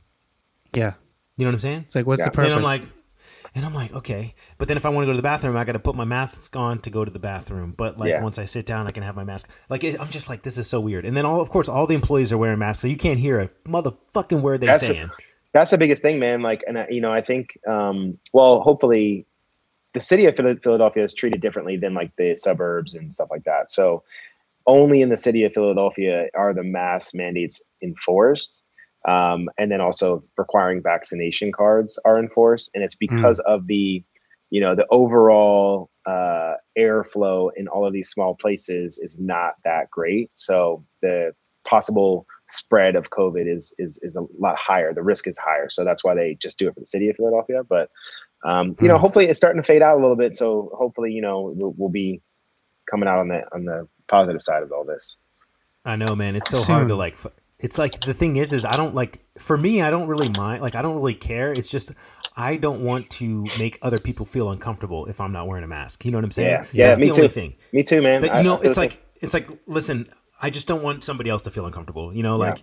Yeah, You know what I'm saying? it's like what's Yeah. the purpose? And I'm like, and I'm like, okay. But then if I want to go to the bathroom, I got to put my mask on to go to the bathroom. But like Yeah. once I sit down, I can have my mask. Like it, I'm just like, this is so weird. And then all, of course, all the employees are wearing masks, so you can't hear a motherfucking word they're That's- saying. That's the biggest thing, man. Like, and I, you know, I think, um, well, hopefully, the city of Philadelphia is treated differently than like the suburbs and stuff like that. So, only in the city of Philadelphia are the mask mandates enforced, um, and then also requiring vaccination cards are enforced, and it's because of the, you know, the overall uh, airflow in all of these small places is not that great. So the possible spread of COVID is is is a lot higher. The risk is higher, so that's why they just do it for the city of Philadelphia. But um, you know, hopefully, it's starting to fade out a little bit. So hopefully, you know, we'll, we'll be coming out on the on the positive side of all this. I know, man. It's so hard to like. f- It's like the thing is, is I don't like. For me, I don't really mind. Like, I don't really care. It's just I don't want to make other people feel uncomfortable if I'm not wearing a mask. You know what I'm saying? Yeah, yeah, That's me the too. only thing. Me too, man. But I- you know, I it's like same. it's like listen, I just don't want somebody else to feel uncomfortable. You know, Yeah. like.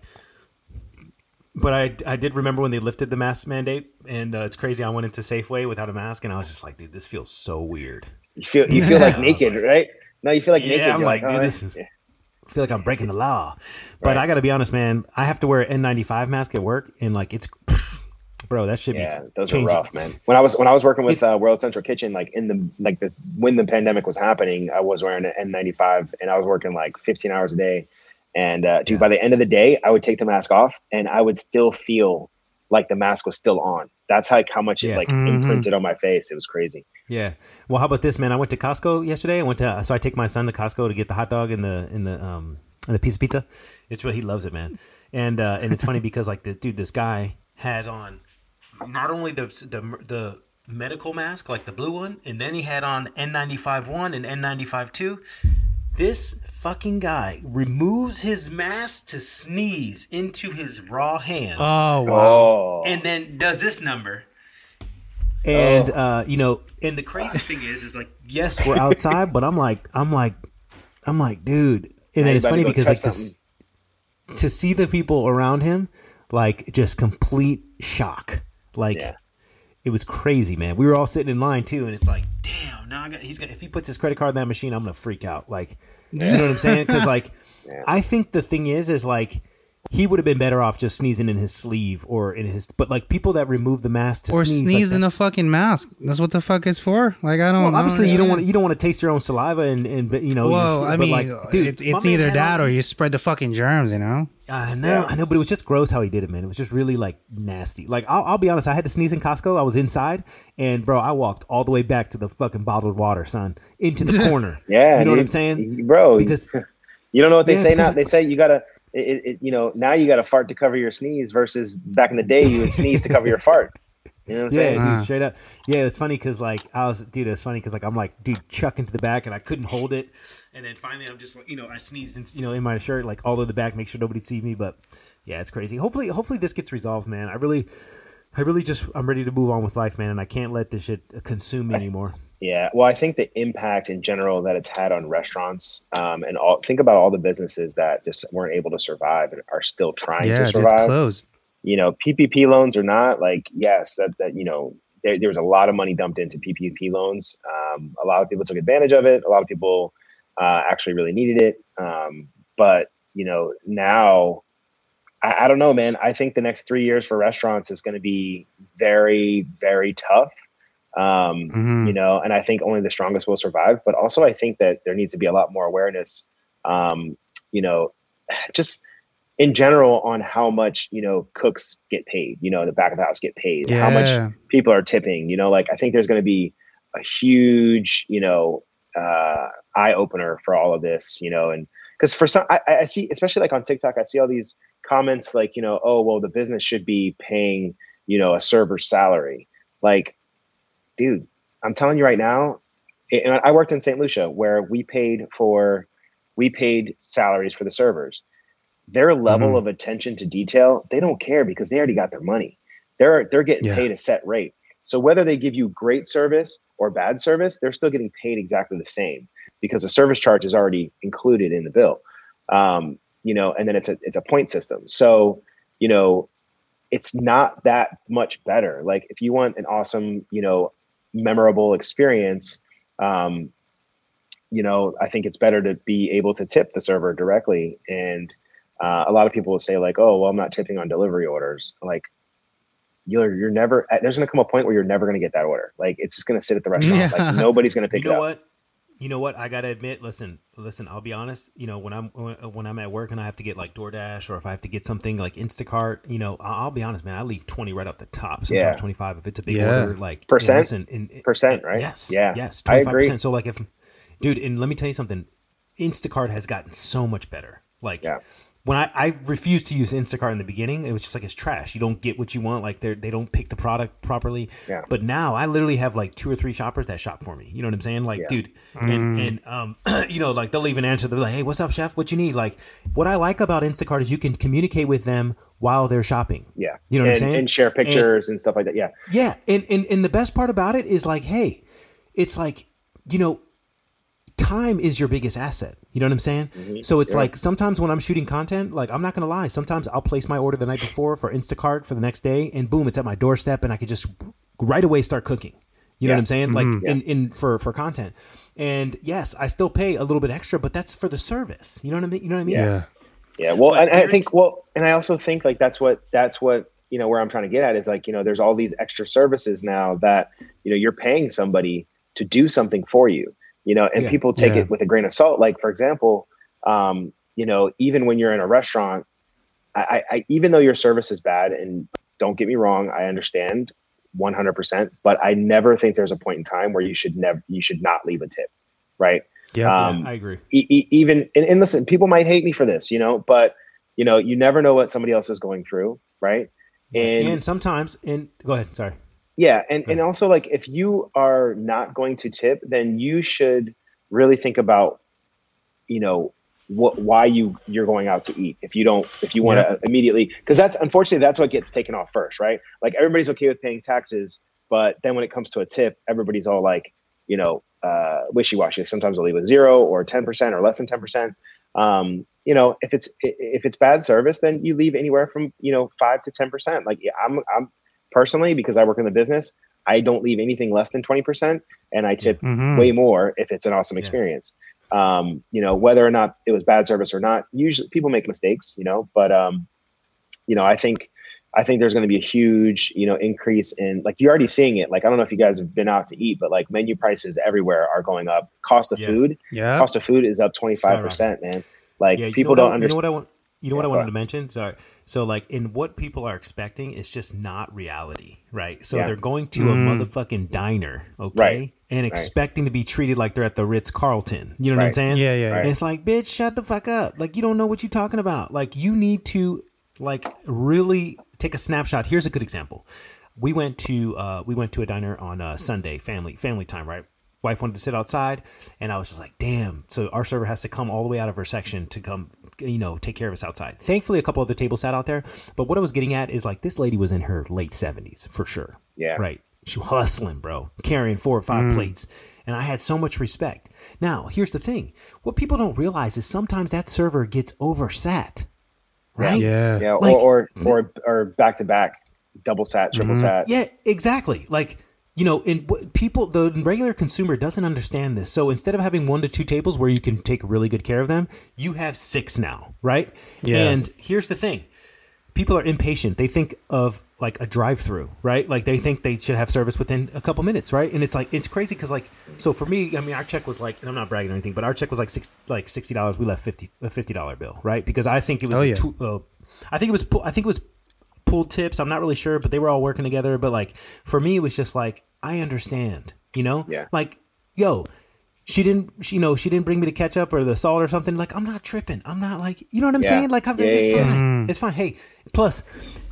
But I, I did remember when they lifted the mask mandate, and uh, it's crazy. I went into Safeway without a mask, and I was just like, dude, this feels so weird. you feel you feel like Yeah. naked, right? No, you feel like naked. Yeah, I'm You're like, dude, oh, this is. Yeah. I feel like I'm breaking the law. But Right. I got to be honest, man. I have to wear an N95 mask at work, and like it's, bro, that should Yeah, be. those changing. are rough, man. When I was when I was working with uh, World Central Kitchen, like in the like the when the pandemic was happening, I was wearing an N95 and I was working like 15 hours a day. And uh, dude, by the end of the day, I would take the mask off and I would still feel like the mask was still on. That's like how much Yeah. it like Mhm. imprinted on my face. It was crazy. Yeah. Well, how about this, man? I went to Costco yesterday. I went to so I take my son to Costco to get the hot dog and the in the um and a piece of pizza. It's really he loves it, man. And uh, and it's funny because like the dude, this guy had on not only the the the medical mask, like the blue one, and then he had on N95 one and N95 two. This fucking guy removes his mask to sneeze into his raw hand, Oh wow. Oh, and then does this number. And Oh. uh, you know, and the crazy thing is, is like, yes, we're outside, but I'm like, I'm like, I'm like, dude. And then it's funny because like to, to see the people around him, like just complete shock. Like Yeah. It was crazy, man. We were all sitting in line too, and it's like, damn, now I got, he's gonna if he puts his credit card in that machine, I'm gonna freak out. Like, you know what I'm saying? Because like, I think the thing is, is like. He would have been better off just sneezing in his sleeve or in his, but like people that remove the mask to or sneeze, like sneeze that- in a fucking mask. That's what the fuck is for. Like I don't. well, I obviously, you don't want understand. you don't want to taste your own saliva and and you know. Well, your- I but, mean, like, dude, it's, it's either that or you spread the fucking germs. You know. I know, I know, but it was just gross how he did it, man. It was just really like nasty. Like I'll, I'll be honest, I had to sneeze in Costco. I was inside, and bro, I walked all the way back to the fucking bottled water, son, into the corner. yeah. you know what. I'm saying? bro? Because you don't know what they Yeah, say now. They say you gotta. It, it, you know, now you got to fart to cover your sneeze versus back in the day you would sneeze to cover your fart. You know what I'm yeah, saying? dude, ah. straight up. Yeah, it's funny because like I was, dude, it's funny because like I'm like, dude, chuck into the back, and I couldn't hold it, and then finally I'm just like, you know, I sneezed, in, you know, in my shirt, like all in the back, make sure nobody see me. But yeah, it's crazy. Hopefully, hopefully this gets resolved, man. I really, I really just, I'm ready to move on with life, man, and I can't let this shit consume me anymore. Yeah, well, I think the impact in general that it's had on restaurants, um, and all think about all the businesses that just weren't able to survive and are still trying Yeah, to dude, survive. closed. You know, PPP loans or not, like yes, that that you know, there, there was a lot of money dumped into PPP loans. Um, a lot of people took advantage of it. A lot of people uh, actually really needed it. Um, but you know, now I, I don't know, man. I think the next three years for restaurants is going to be very, very tough. Um, Mhm. You know, and I think only the strongest will survive. But also, I think that there needs to be a lot more awareness. Um, you know, just in general on how much you know cooks get paid. You know, the back of the house get paid. How much people are tipping. You know, like I think there's going to be a huge, you know, uh, eye opener for all of this. You know, and because for some, I, I see, especially like on TikTok, I see all these comments like, you know, oh well, the business should be paying, you know, a server's salary. Like, dude, I'm telling you right now, and I worked in St. Lucia where we paid for, we paid salaries for the servers. Their level Mhm. of attention to detail, they don't care because they already got their money. They're they're getting Yeah. paid a set rate. So whether they give you great service or bad service, they're still getting paid exactly the same because the service charge is already included in the bill. Um, you know, and then it's a it's a point system. So, you know, it's not that much better. Like if you want an awesome, you know, memorable experience, um, you know, I think it's better to be able to tip the server directly. And uh, a lot of people will say like, "Oh, well, I'm not tipping on delivery orders." Like, you're you're never there's going to come a point where you're never going to get that order. Like, it's just going to sit at the restaurant. Yeah. Like, nobody's going to pick you know it up. what? You know what? I gotta admit. Listen, listen. I'll be honest. You know, when I'm when when I'm at work and I have to get like DoorDash or if I have to get something like Instacart, you know, I- I'll be honest, man. I leave twenty right off the top. Sometimes Yeah. twenty five if it's a big Yeah. order. Like Percent? listen, in, in- Percent, right? Yes. Yeah. Yes. I 25%. agree. So like if, dude, and let me tell you something. Instacart has gotten so much better. Like Yeah. When I, I refused to use Instacart in the beginning, it was just like it's trash. You don't get what you want. Like they they don't pick the product properly. Yeah. But now I literally have like two or three shoppers that shop for me. You know what I'm saying? Like, Yeah. dude, and and um, you know, like they'll even answer. They're like, "Hey, what's up, chef? What you need?" Like, what I like about Instacart is you can communicate with them while they're shopping. Yeah. You know what I'm saying? And share pictures and, stuff like that. Yeah. Yeah, and, and and the best part about it is like, hey, it's like, you know, time is your biggest asset. You know what I'm saying? Mm-hmm. So it's Yeah. like sometimes when I'm shooting content, like I'm not gonna lie, sometimes I'll place my order the night before for Instacart for the next day, and boom, it's at my doorstep, and I could just right away start cooking. You know what I'm saying? Like Yeah. in, in for for content. And yes, I still pay a little bit extra, but that's for the service. You know what I mean? You know what I mean? Yeah. Yeah, well, But and, and I think well, and I also think like that's what that's what you know where I'm trying to get at is like you know there's all these extra services now that you know you're paying somebody to do something for you, you know, and Yeah. people take Yeah. it with a grain of salt. Like for example, um, you know, even when you're in a restaurant, I, I, even though your service is bad, and don't get me wrong, I understand 100, percent but I never think there's a point in time where you should never you should not leave a tip, right? Yeah. Um, I agree. e- e- even and, and listen, people might hate me for this, you know, but you know, you never know what somebody else is going through, right? And, And, sometimes, and go ahead. Sorry. Yeah, and and also like if you are not going to tip, then you should really think about, you know, what why you you're going out to eat. If you don't, if you want to immediately, because that's unfortunately that's what gets taken off first, right? Like everybody's okay with paying taxes, but then when it comes to a tip, everybody's all like, you know, uh, wishy washy. Sometimes they'll leave with zero or ten percent or less than ten percent. Um, you know, if it's if it's bad service, then you leave anywhere from you know five to ten percent. Like yeah, I'm I'm personally because I work in the business, I don't leave anything less than twenty percent, and I tip Mhm. way more if it's an awesome experience. Um, you know, whether or not it was bad service or not, usually people make mistakes, you know, but um, you know, I think I think there's going to be a huge, you know, increase in like you're already seeing it. Like I don't know if you guys have been out to eat, but like menu prices everywhere are going up. Cost of Yeah. food, Yeah. cost of food is up 25%, man. Like Yeah, people don't understand. You know what I want. You know what I wanted to mention. Sorry. So like in what people are expecting is just not reality, right? So Yeah. they're going to a motherfucking diner, okay, Right. and expecting to be treated like they're at the Ritz Carlton. You know what I'm saying? Yeah, yeah, Right. And it's like, bitch, shut the fuck up. Like you don't know what you're talking about. Like you need to like really take a snapshot. Here's a good example. We went to uh, we went to a diner on uh, Sunday, family family time, right? Wife wanted to sit outside, and I was just like, damn. So our server has to come all the way out of her section to come, you know, take care of us outside. Thankfully, a couple of the tables sat out there. But what I was getting at is like this lady was in her late seventies for sure. Yeah. Right. She was hustling, bro, carrying four or five mm. plates. And I had so much respect. Now, here's the thing. What people don't realize is sometimes that server gets oversat. Right? Yeah. yeah, like- or, or or or back to back, double sat, triple mm-hmm. sat. Yeah, exactly. Like, you know, in people, the regular consumer doesn't understand this. So instead of having one to two tables where you can take really good care of them, you have six now, right? Yeah. And here's the thing people are impatient. They think of like a drive through, right? Like they think they should have service within a couple minutes, right? And it's like, it's crazy because, like, so for me, I mean, our check was like, and I'm not bragging or anything, but our check was like six, like $60. We left 50, a $50 bill, right? Because I think it was, Oh, a yeah. two- uh, I think it was, I think it was pooled tips. I'm not really sure, but they were all working together. But like for me, it was just like I understand, you know, Yeah. Like, yo, she didn't, she, you know, she didn't bring me the ketchup or the salt or something. Like, I'm not tripping. I'm not like, you know what I'm Yeah. saying? Like, I'm, Yeah, it's yeah, fine. Mm-hmm. It's fine. Hey, plus,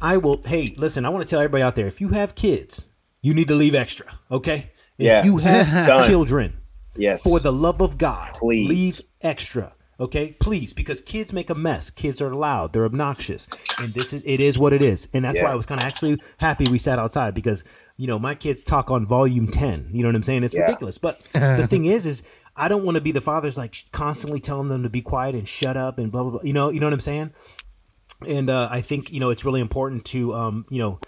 I will. Hey, listen, I want to tell everybody out there: if you have kids, you need to leave extra. Okay. If Yeah. you have Done. children, Yes. for the love of God, Please. leave extra. Okay, please, because kids make a mess. Kids are loud. They're obnoxious, and this is it is what it is. And that's why I was kind of actually happy we sat outside because you know my kids talk on volume ten. You know what I'm saying? It's Yeah. ridiculous. But the thing is, is I don't want to be the father's like constantly telling them to be quiet and shut up and blah blah blah. You know, you know what I'm saying? And uh, I think you know it's really important to um, you know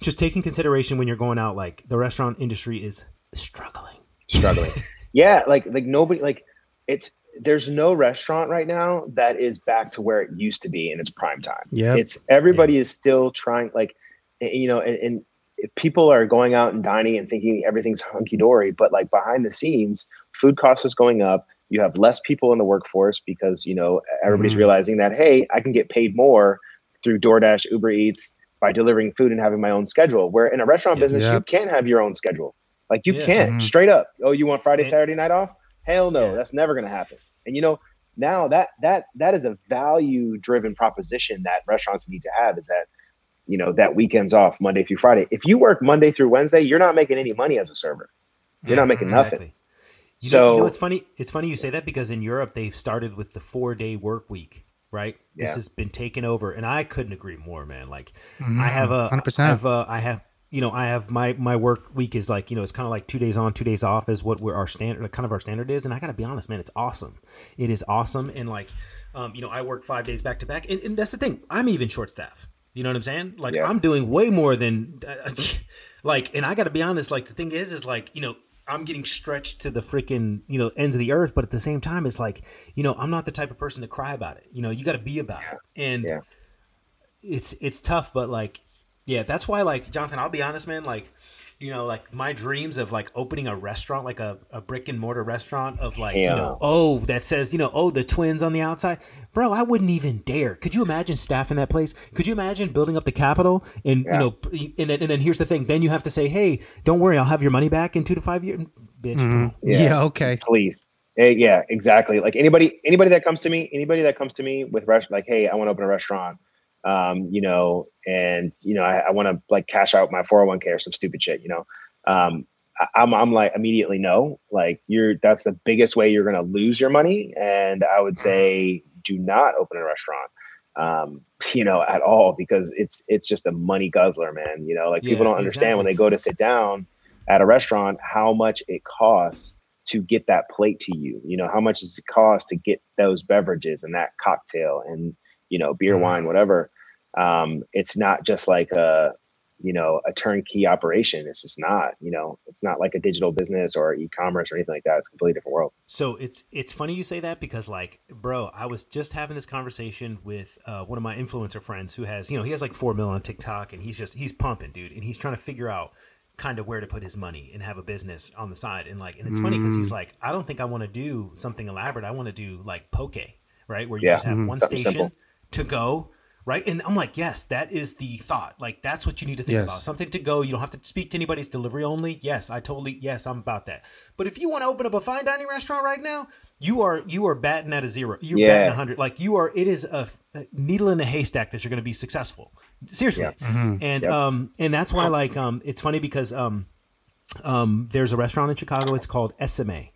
just taking consideration when you're going out. Like the restaurant industry is struggling. struggling. yeah, like like nobody like it's there's no restaurant right now that is back to where it used to be in its prime time. Yeah. It's everybody is still trying like eh, you know and, and people are going out and dining and thinking everything's hunky dory, but like behind the scenes, food costs is going up. You have less people in the workforce because you know everybody's Mhm. realizing that hey, I can get paid more through DoorDash, Uber Eats by delivering food and having my own schedule. Where in a restaurant Yes. business, you can't have your own schedule. Like you Yeah. can't Mhm. straight up. Oh, you want Friday, Saturday night off? Hell no, Yeah. that's never going to happen. And you know, now that that that is a value driven proposition that restaurants need to have is that you know that weekends off Monday through Friday. If you work Monday through Wednesday, you're not making any money as a server. You're not mm-hmm, making nothing. Exactly. You know, you know So it's funny. It's funny you say that because in Europe they've started with the four day work week, right? This has been taken over, and I couldn't agree more, man. Like I mm-hmm, have a, 100%. I have, a, I have, you know, I have my my work week is like you know it's kind of like two days on, two days off is what we're our standard, kind of our standard is, and I gotta be honest, man, it's awesome. It is awesome, and like, um, you know, I work five days back to back, and, and that's the thing. I'm even short staff. You know what I'm saying? Like Yeah. I'm doing way more than, like, and I gotta be honest. Like the thing is, is like you know. I'm getting stretched to the freaking you know ends of the earth, but at the same time, it's like you know I'm not the type of person to cry about it. You know, you got to be about it, and Yeah. it's it's tough, but like yeah, that's why like Jonathan, I'll be honest, man. Like you know, like my dreams of like opening a restaurant, like a, a brick and mortar restaurant of like you know oh that says you know oh the twins on the outside, bro. I wouldn't even dare. Could you imagine staffing that place? Could you imagine building up the capital and Yeah. you know and then and then here's the thing. Then you have to say, hey, don't worry, I'll have your money back in two to five years, bitch. come on. Yeah. okay. Please. Eh, yeah, exactly. Like anybody, anybody that comes to me, anybody that comes to me with rest, like, hey, I want to open a restaurant, um, you know, and you know, I, I want to like cash out my 401k or some stupid shit, you know. Um, I, I'm, I'm like immediately no, like you're that's the biggest way you're gonna lose your money, and I would say do not open a restaurant, um, you know, at all because it's it's just a money guzzler, man. You know, like people don't understand when they go to sit down at a restaurant how much it costs to get that plate to you. You know, how much does it cost to get those beverages and that cocktail and you know beer, wine, whatever. Um, it's not just like a you know a turnkey operation. It's just not. You know, it's not like a digital business or e-commerce or anything like that. It's a completely different world. So it's it's funny you say that because like, bro, I was just having this conversation with uh, one of my influencer friends who has, you know, he has like four mil on TikTok and he's just he's pumping, dude, and he's trying to figure out kind of where to put his money and have a business on the side. And like, and it's funny because he's like, I don't think I want to do something elaborate. I want to do like poke, right, where you Yeah. just have one Something station simple. To go. Right. And I'm like, yes, that is the thought. Like, that's what you need to think Yes. about. Something to go. You don't have to speak to anybody. It's delivery only. Yes, I totally, yes, I'm about that. But if you want to open up a fine dining restaurant right now, you are you are batting at a zero. You're Yeah. batting a hundred. Like you are. It is a, a needle in a haystack that you're going to be successful. Seriously. And Yep. um and that's why like um it's funny because um um there's a restaurant in Chicago. It's called Esme,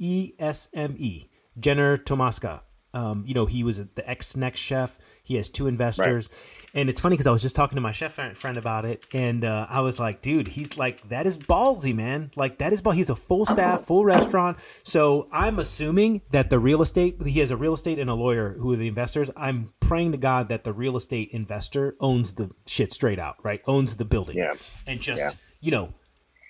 E S M E. Jenner Tomaska. Um, you know, he was the ex next chef. He has two investors. And it's funny because I was just talking to my chef friend friend about it, and uh, I was like, "Dude, he's like that is ballsy, man. Like that is ball. He's a full staff, full restaurant. So I'm assuming that the real estate he has a real estate and a lawyer who are the investors. I'm praying to God that the real estate investor owns the shit straight out, right? Owns the building, Yeah. and just Yeah. you know,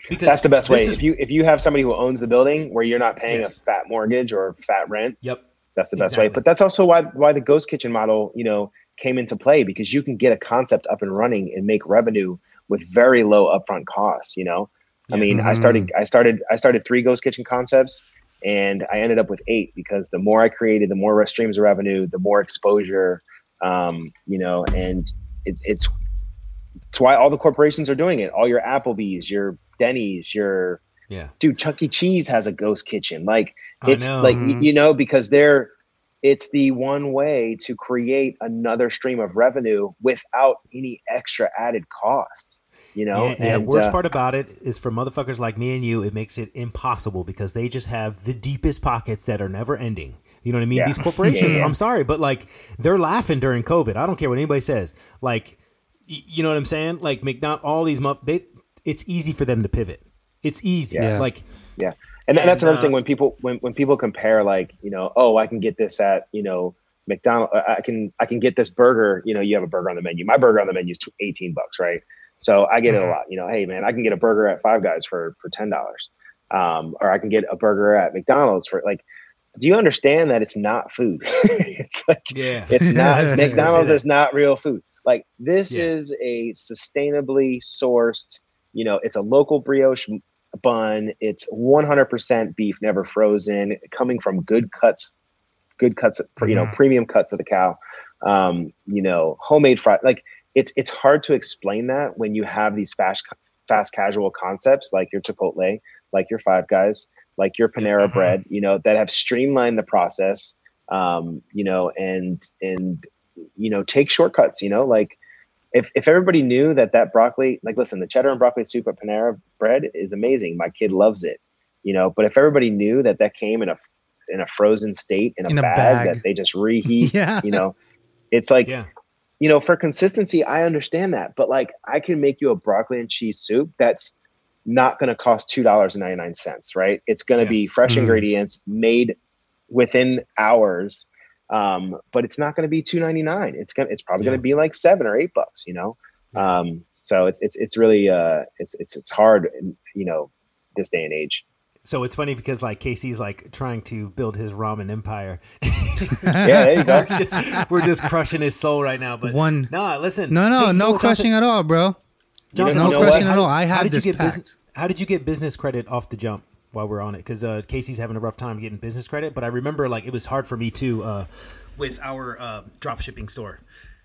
because That's the best way. is- if you if you have somebody who owns the building where you're not paying Yes. a fat mortgage or fat rent, yep, that's the best way. But that's also why why the ghost kitchen model, you know, came into play because you can get a concept up and running and make revenue with very low upfront costs. You know, I mean, I started I started I started three ghost kitchen concepts. And I ended up with eight because the more I created, the more streams of revenue, the more exposure, um, you know, and it, it's it's why all the corporations are doing it. All your Applebee's, your Denny's, your yeah, dude, Chuck E. Cheese has a ghost kitchen. Like it's know. like y- you know because they're it's the one way to create another stream of revenue without any extra added cost. You know, Yeah, and, and the worst uh, part about it is for motherfuckers like me and you, it makes it impossible because they just have the deepest pockets that are never ending. You know what I mean? Yeah. These corporations, Yeah, yeah. I'm sorry, but like they're laughing during COVID. I don't care what anybody says. Like, y- you know what I'm saying? Like McDonald, all these, mu- they, it's easy for them to pivot. It's easy. Yeah. Like, Yeah. And, And, that's another uh, thing when people when, when people compare like, you know, oh, I can get this at, you know, McDonald I can I can get this burger, you know, you have a burger on the menu. My burger on the menu is 18 bucks, right? So I get it a lot. You know, hey man, I can get a burger at Five Guys for for $10. Um, or I can get a burger at McDonald's for like do you understand that it's not food? it's like yeah, it's not was gonna say McDonald's is not real food. Like this Yeah. is a sustainably sourced, you know, it's a local brioche bun. It's 100% beef, never frozen, coming from good cuts, good cuts, you know, Mhm. premium cuts of the cow. Um, you know, homemade fried. Like it's it's hard to explain that when you have these fast fast casual concepts like your Chipotle, like your Five Guys, like your Panera Uh-huh. Bread, you know, that have streamlined the process, um, you know, and and you know, take shortcuts, you know, like if, if everybody knew that that broccoli, like listen, the cheddar and broccoli soup at Panera Bread is amazing. My kid loves it, you know. But if everybody knew that that came in a in a frozen state in a, In a bag, bag. that they just reheat, Yeah. you know, it's like yeah, you know, for consistency, I understand that, but like I can make you a broccoli and cheese soup that's not going to cost two dollars and ninety nine cents, right? It's going to Yeah. be fresh Mhm. ingredients made within hours, um, but it's not going to be two ninety nine. It's gonna, it's probably Yeah. going to be like seven or eight bucks, you know. Um, so it's it's it's really uh, it's it's it's hard, you know, this day and age. So it's funny because like Casey's like trying to build his ramen empire. Yeah, there you go. we're, just, we're just crushing his soul right now. But One- no, listen, No, no, Hey, no what, crushing Jonathan- at all, bro. Jonathan, No you know question what? at all. I how have did you this get packed. business? How did you get business credit off the jump while we're on it? Because uh, Casey's having a rough time getting business credit, but I remember like it was hard for me too uh, with our uh, drop shipping store.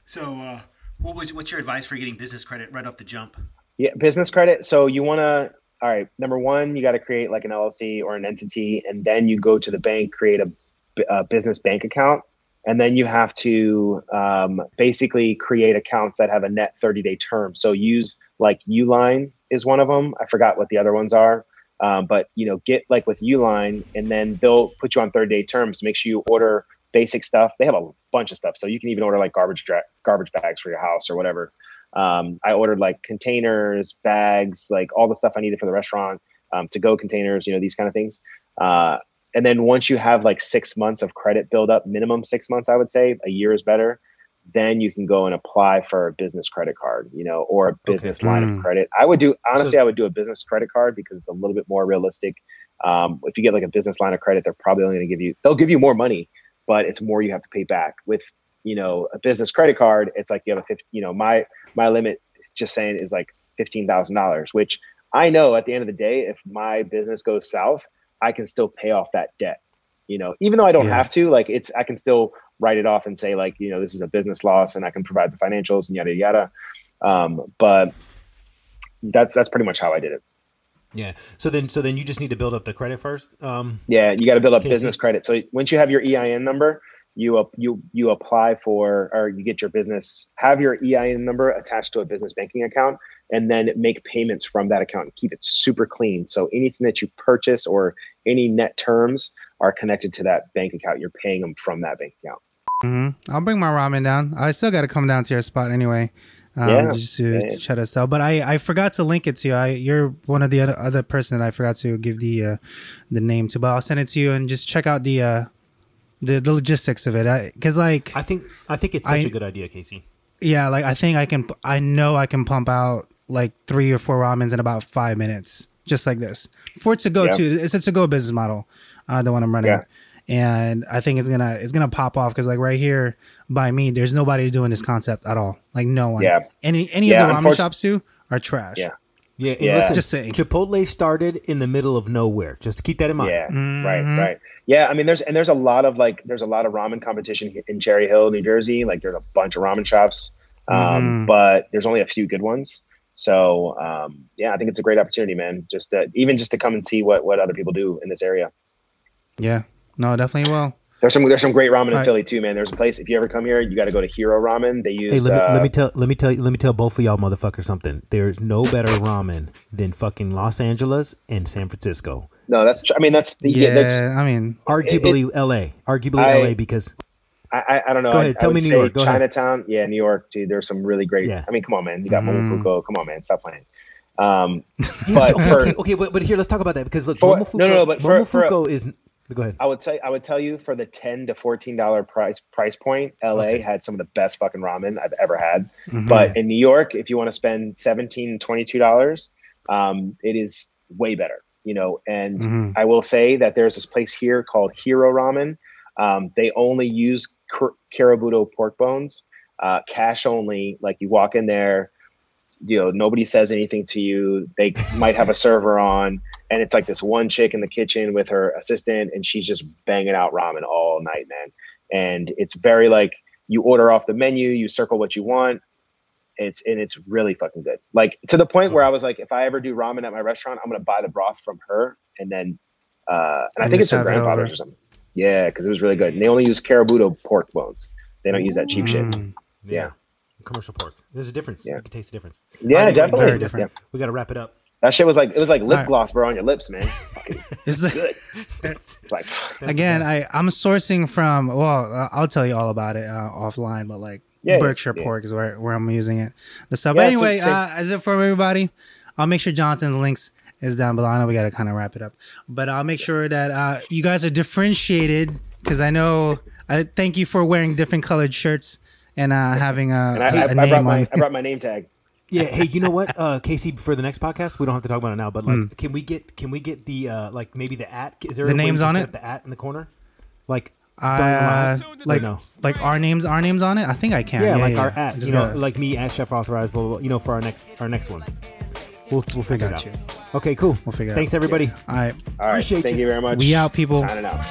So, uh, what was what's your advice for getting business credit right off the jump? Yeah, business credit. So you want to all right, number one, you got to create like an LLC or an entity, and then you go to the bank, create a, a business bank account, and then you have to um, basically create accounts that have a net 30 day term. So use like Uline is one of them. I forgot what the other ones are. Um, but you know, get like with Uline, and then they'll put you on third day terms. Make sure you order basic stuff. They have a bunch of stuff, so you can even order like garbage dra- garbage bags for your house or whatever. Um, I ordered like containers, bags, like all the stuff I needed for the restaurant, um, to go containers, you know, these kind of things. Uh, and then once you have like six months of credit build up, minimum six months, I would say a year is better. Then you can go and apply for a business credit card, you know, or a business line Mm. of credit. I would do honestly, So- I would do a business credit card because it's a little bit more realistic. Um, if you get like a business line of credit, they're probably only going to give you they'll give you more money, but it's more you have to pay back. With you know a business credit card, it's like you have a 50, you know my my limit just saying is like fifteen thousand dollars, which I know at the end of the day, if my business goes south, I can still pay off that debt. You know, even though I don't Yeah. have to, like it's I can still write it off and say like you know this is a business loss and I can provide the financials and yada yada. Um, but that's that's pretty much how I did it. Yeah. So then, so then you just need to build up the credit first. Um, Yeah, you got to build up business credit. So once you have your EIN number, you up you you apply for or you get your business have your EIN number attached to a business banking account, and then make payments from that account and keep it super clean. So anything that you purchase or any net terms are connected to that bank account. You're paying them from that bank account. Hmm I'll bring my ramen down. I still got to come down to your spot anyway, um, Yeah, just to yeah. try to sell. But I, I forgot to link it to you. I, you're one of the other, other person that I forgot to give the uh, the name to. But I'll send it to you and just check out the uh, the, the logistics of it. Because like I think, I think it's such I- a good idea, Casey. yeah, like I think I can. I know I can pump out like three or four ramens in about five minutes, just like this. For it to go Yeah. to, it's it's a go business model, uh, the one I'm running, Yeah. And I think it's gonna it's gonna pop off because like right here by me, there's nobody doing this concept at all. Like no one. Yeah. Any any Yeah, of the ramen unfortunate- shops too are trash. Yeah. Yeah. And Yeah. listen, Just saying. Chipotle started in the middle of nowhere. Just to keep that in mind. Yeah, Mhm. right, right. Yeah, I mean, there's and there's a lot of like there's a lot of ramen competition in Cherry Hill, New Jersey. Like there's a bunch of ramen shops, um, Mhm. but there's only a few good ones. So um, yeah, I think it's a great opportunity, man. Just to, even just to come and see what what other people do in this area. Yeah. No, definitely will. There's some there's some great ramen in Right. Philly too, man. There's a place if you ever come here, you got to go to Hero Ramen. They use Hey, let me, uh, let me tell let me tell let me tell both of y'all motherfuckers something. There's no better ramen than fucking Los Angeles and San Francisco. no, that's tr- I mean that's the yeah. that's, Yeah. I mean, Arguably L.A. Arguably I- L.A. because I, I I don't know. Go ahead, I tell would me New York, go ahead. Chinatown, yeah, New York, dude. There's some really great. Yeah. I mean, come on, man. You got Mm. Momofuku. Come on, man. Stop playing. Um, but okay, for, okay, okay, but, but here let's talk about that because look, For- Momofuku, no, no, no, but for- for- Momofuku is. Go ahead. I would say I would tell you for the ten to fourteen dollar price price point, LA Okay. had some of the best fucking ramen I've ever had. mhm. But in New York, if you want to spend 17 22 dollars, um, it is way better. You know, and Mhm. I will say that there's this place here called Hero Ramen. Um, they only use Kar- Kurobuta pork bones, uh, cash only. Like you walk in there, you know, nobody says anything to you. They might have a server on, and it's like this one chick in the kitchen with her assistant, and she's just banging out ramen all night, man. And it's very like you order off the menu, you circle what you want. It's and it's really fucking good. Like to the point where I was like, if I ever do ramen at my restaurant, I'm gonna buy the broth from her, and then uh, and I think it's her have it grandfather's or something. Yeah, because it was really good. And they only use Kurobuta pork bones. They don't use that cheap shit. Mm. Yeah. Commercial pork. There's a difference. Yeah. You can taste the difference. Yeah, Anyway, definitely. very different. Yeah. We got to wrap it up. That shit was like it was like lip Alright. gloss, bro, on your lips, man. Fucking It's good. That's, Like Again. I I'm sourcing from. Well, uh, I'll tell you all about it uh, offline, but like Yeah, Berkshire yeah. pork is where, where I'm using it. The stuff. Yeah, but anyway, uh, as it for everybody, I'll make sure Jonathan's links is down below. I know we got to kind of wrap it up, but I'll make sure that uh, you guys are differentiated because I know. I thank you for wearing different colored shirts and uh, having a, and I, a I, I name brought my. I brought my name tag. Yeah. Hey, you know what, uh, Casey? For the next podcast, we don't have to talk about it now. But like, Hmm. can we get can we get the uh, like maybe the at? Is there The a names on it? The at in the corner, like Uh, like no? like our names, our names on it. I think I can. yeah, like our at, Just you know, gotta- like me at Chef Authorized, blah, blah, blah, you know, for our next our next ones. We'll we'll figure got it you. out. Okay, cool. We'll figure it Thanks out. Thanks, everybody. all right, All right. Appreciate Thank you. you very much. we out, people. Signing out.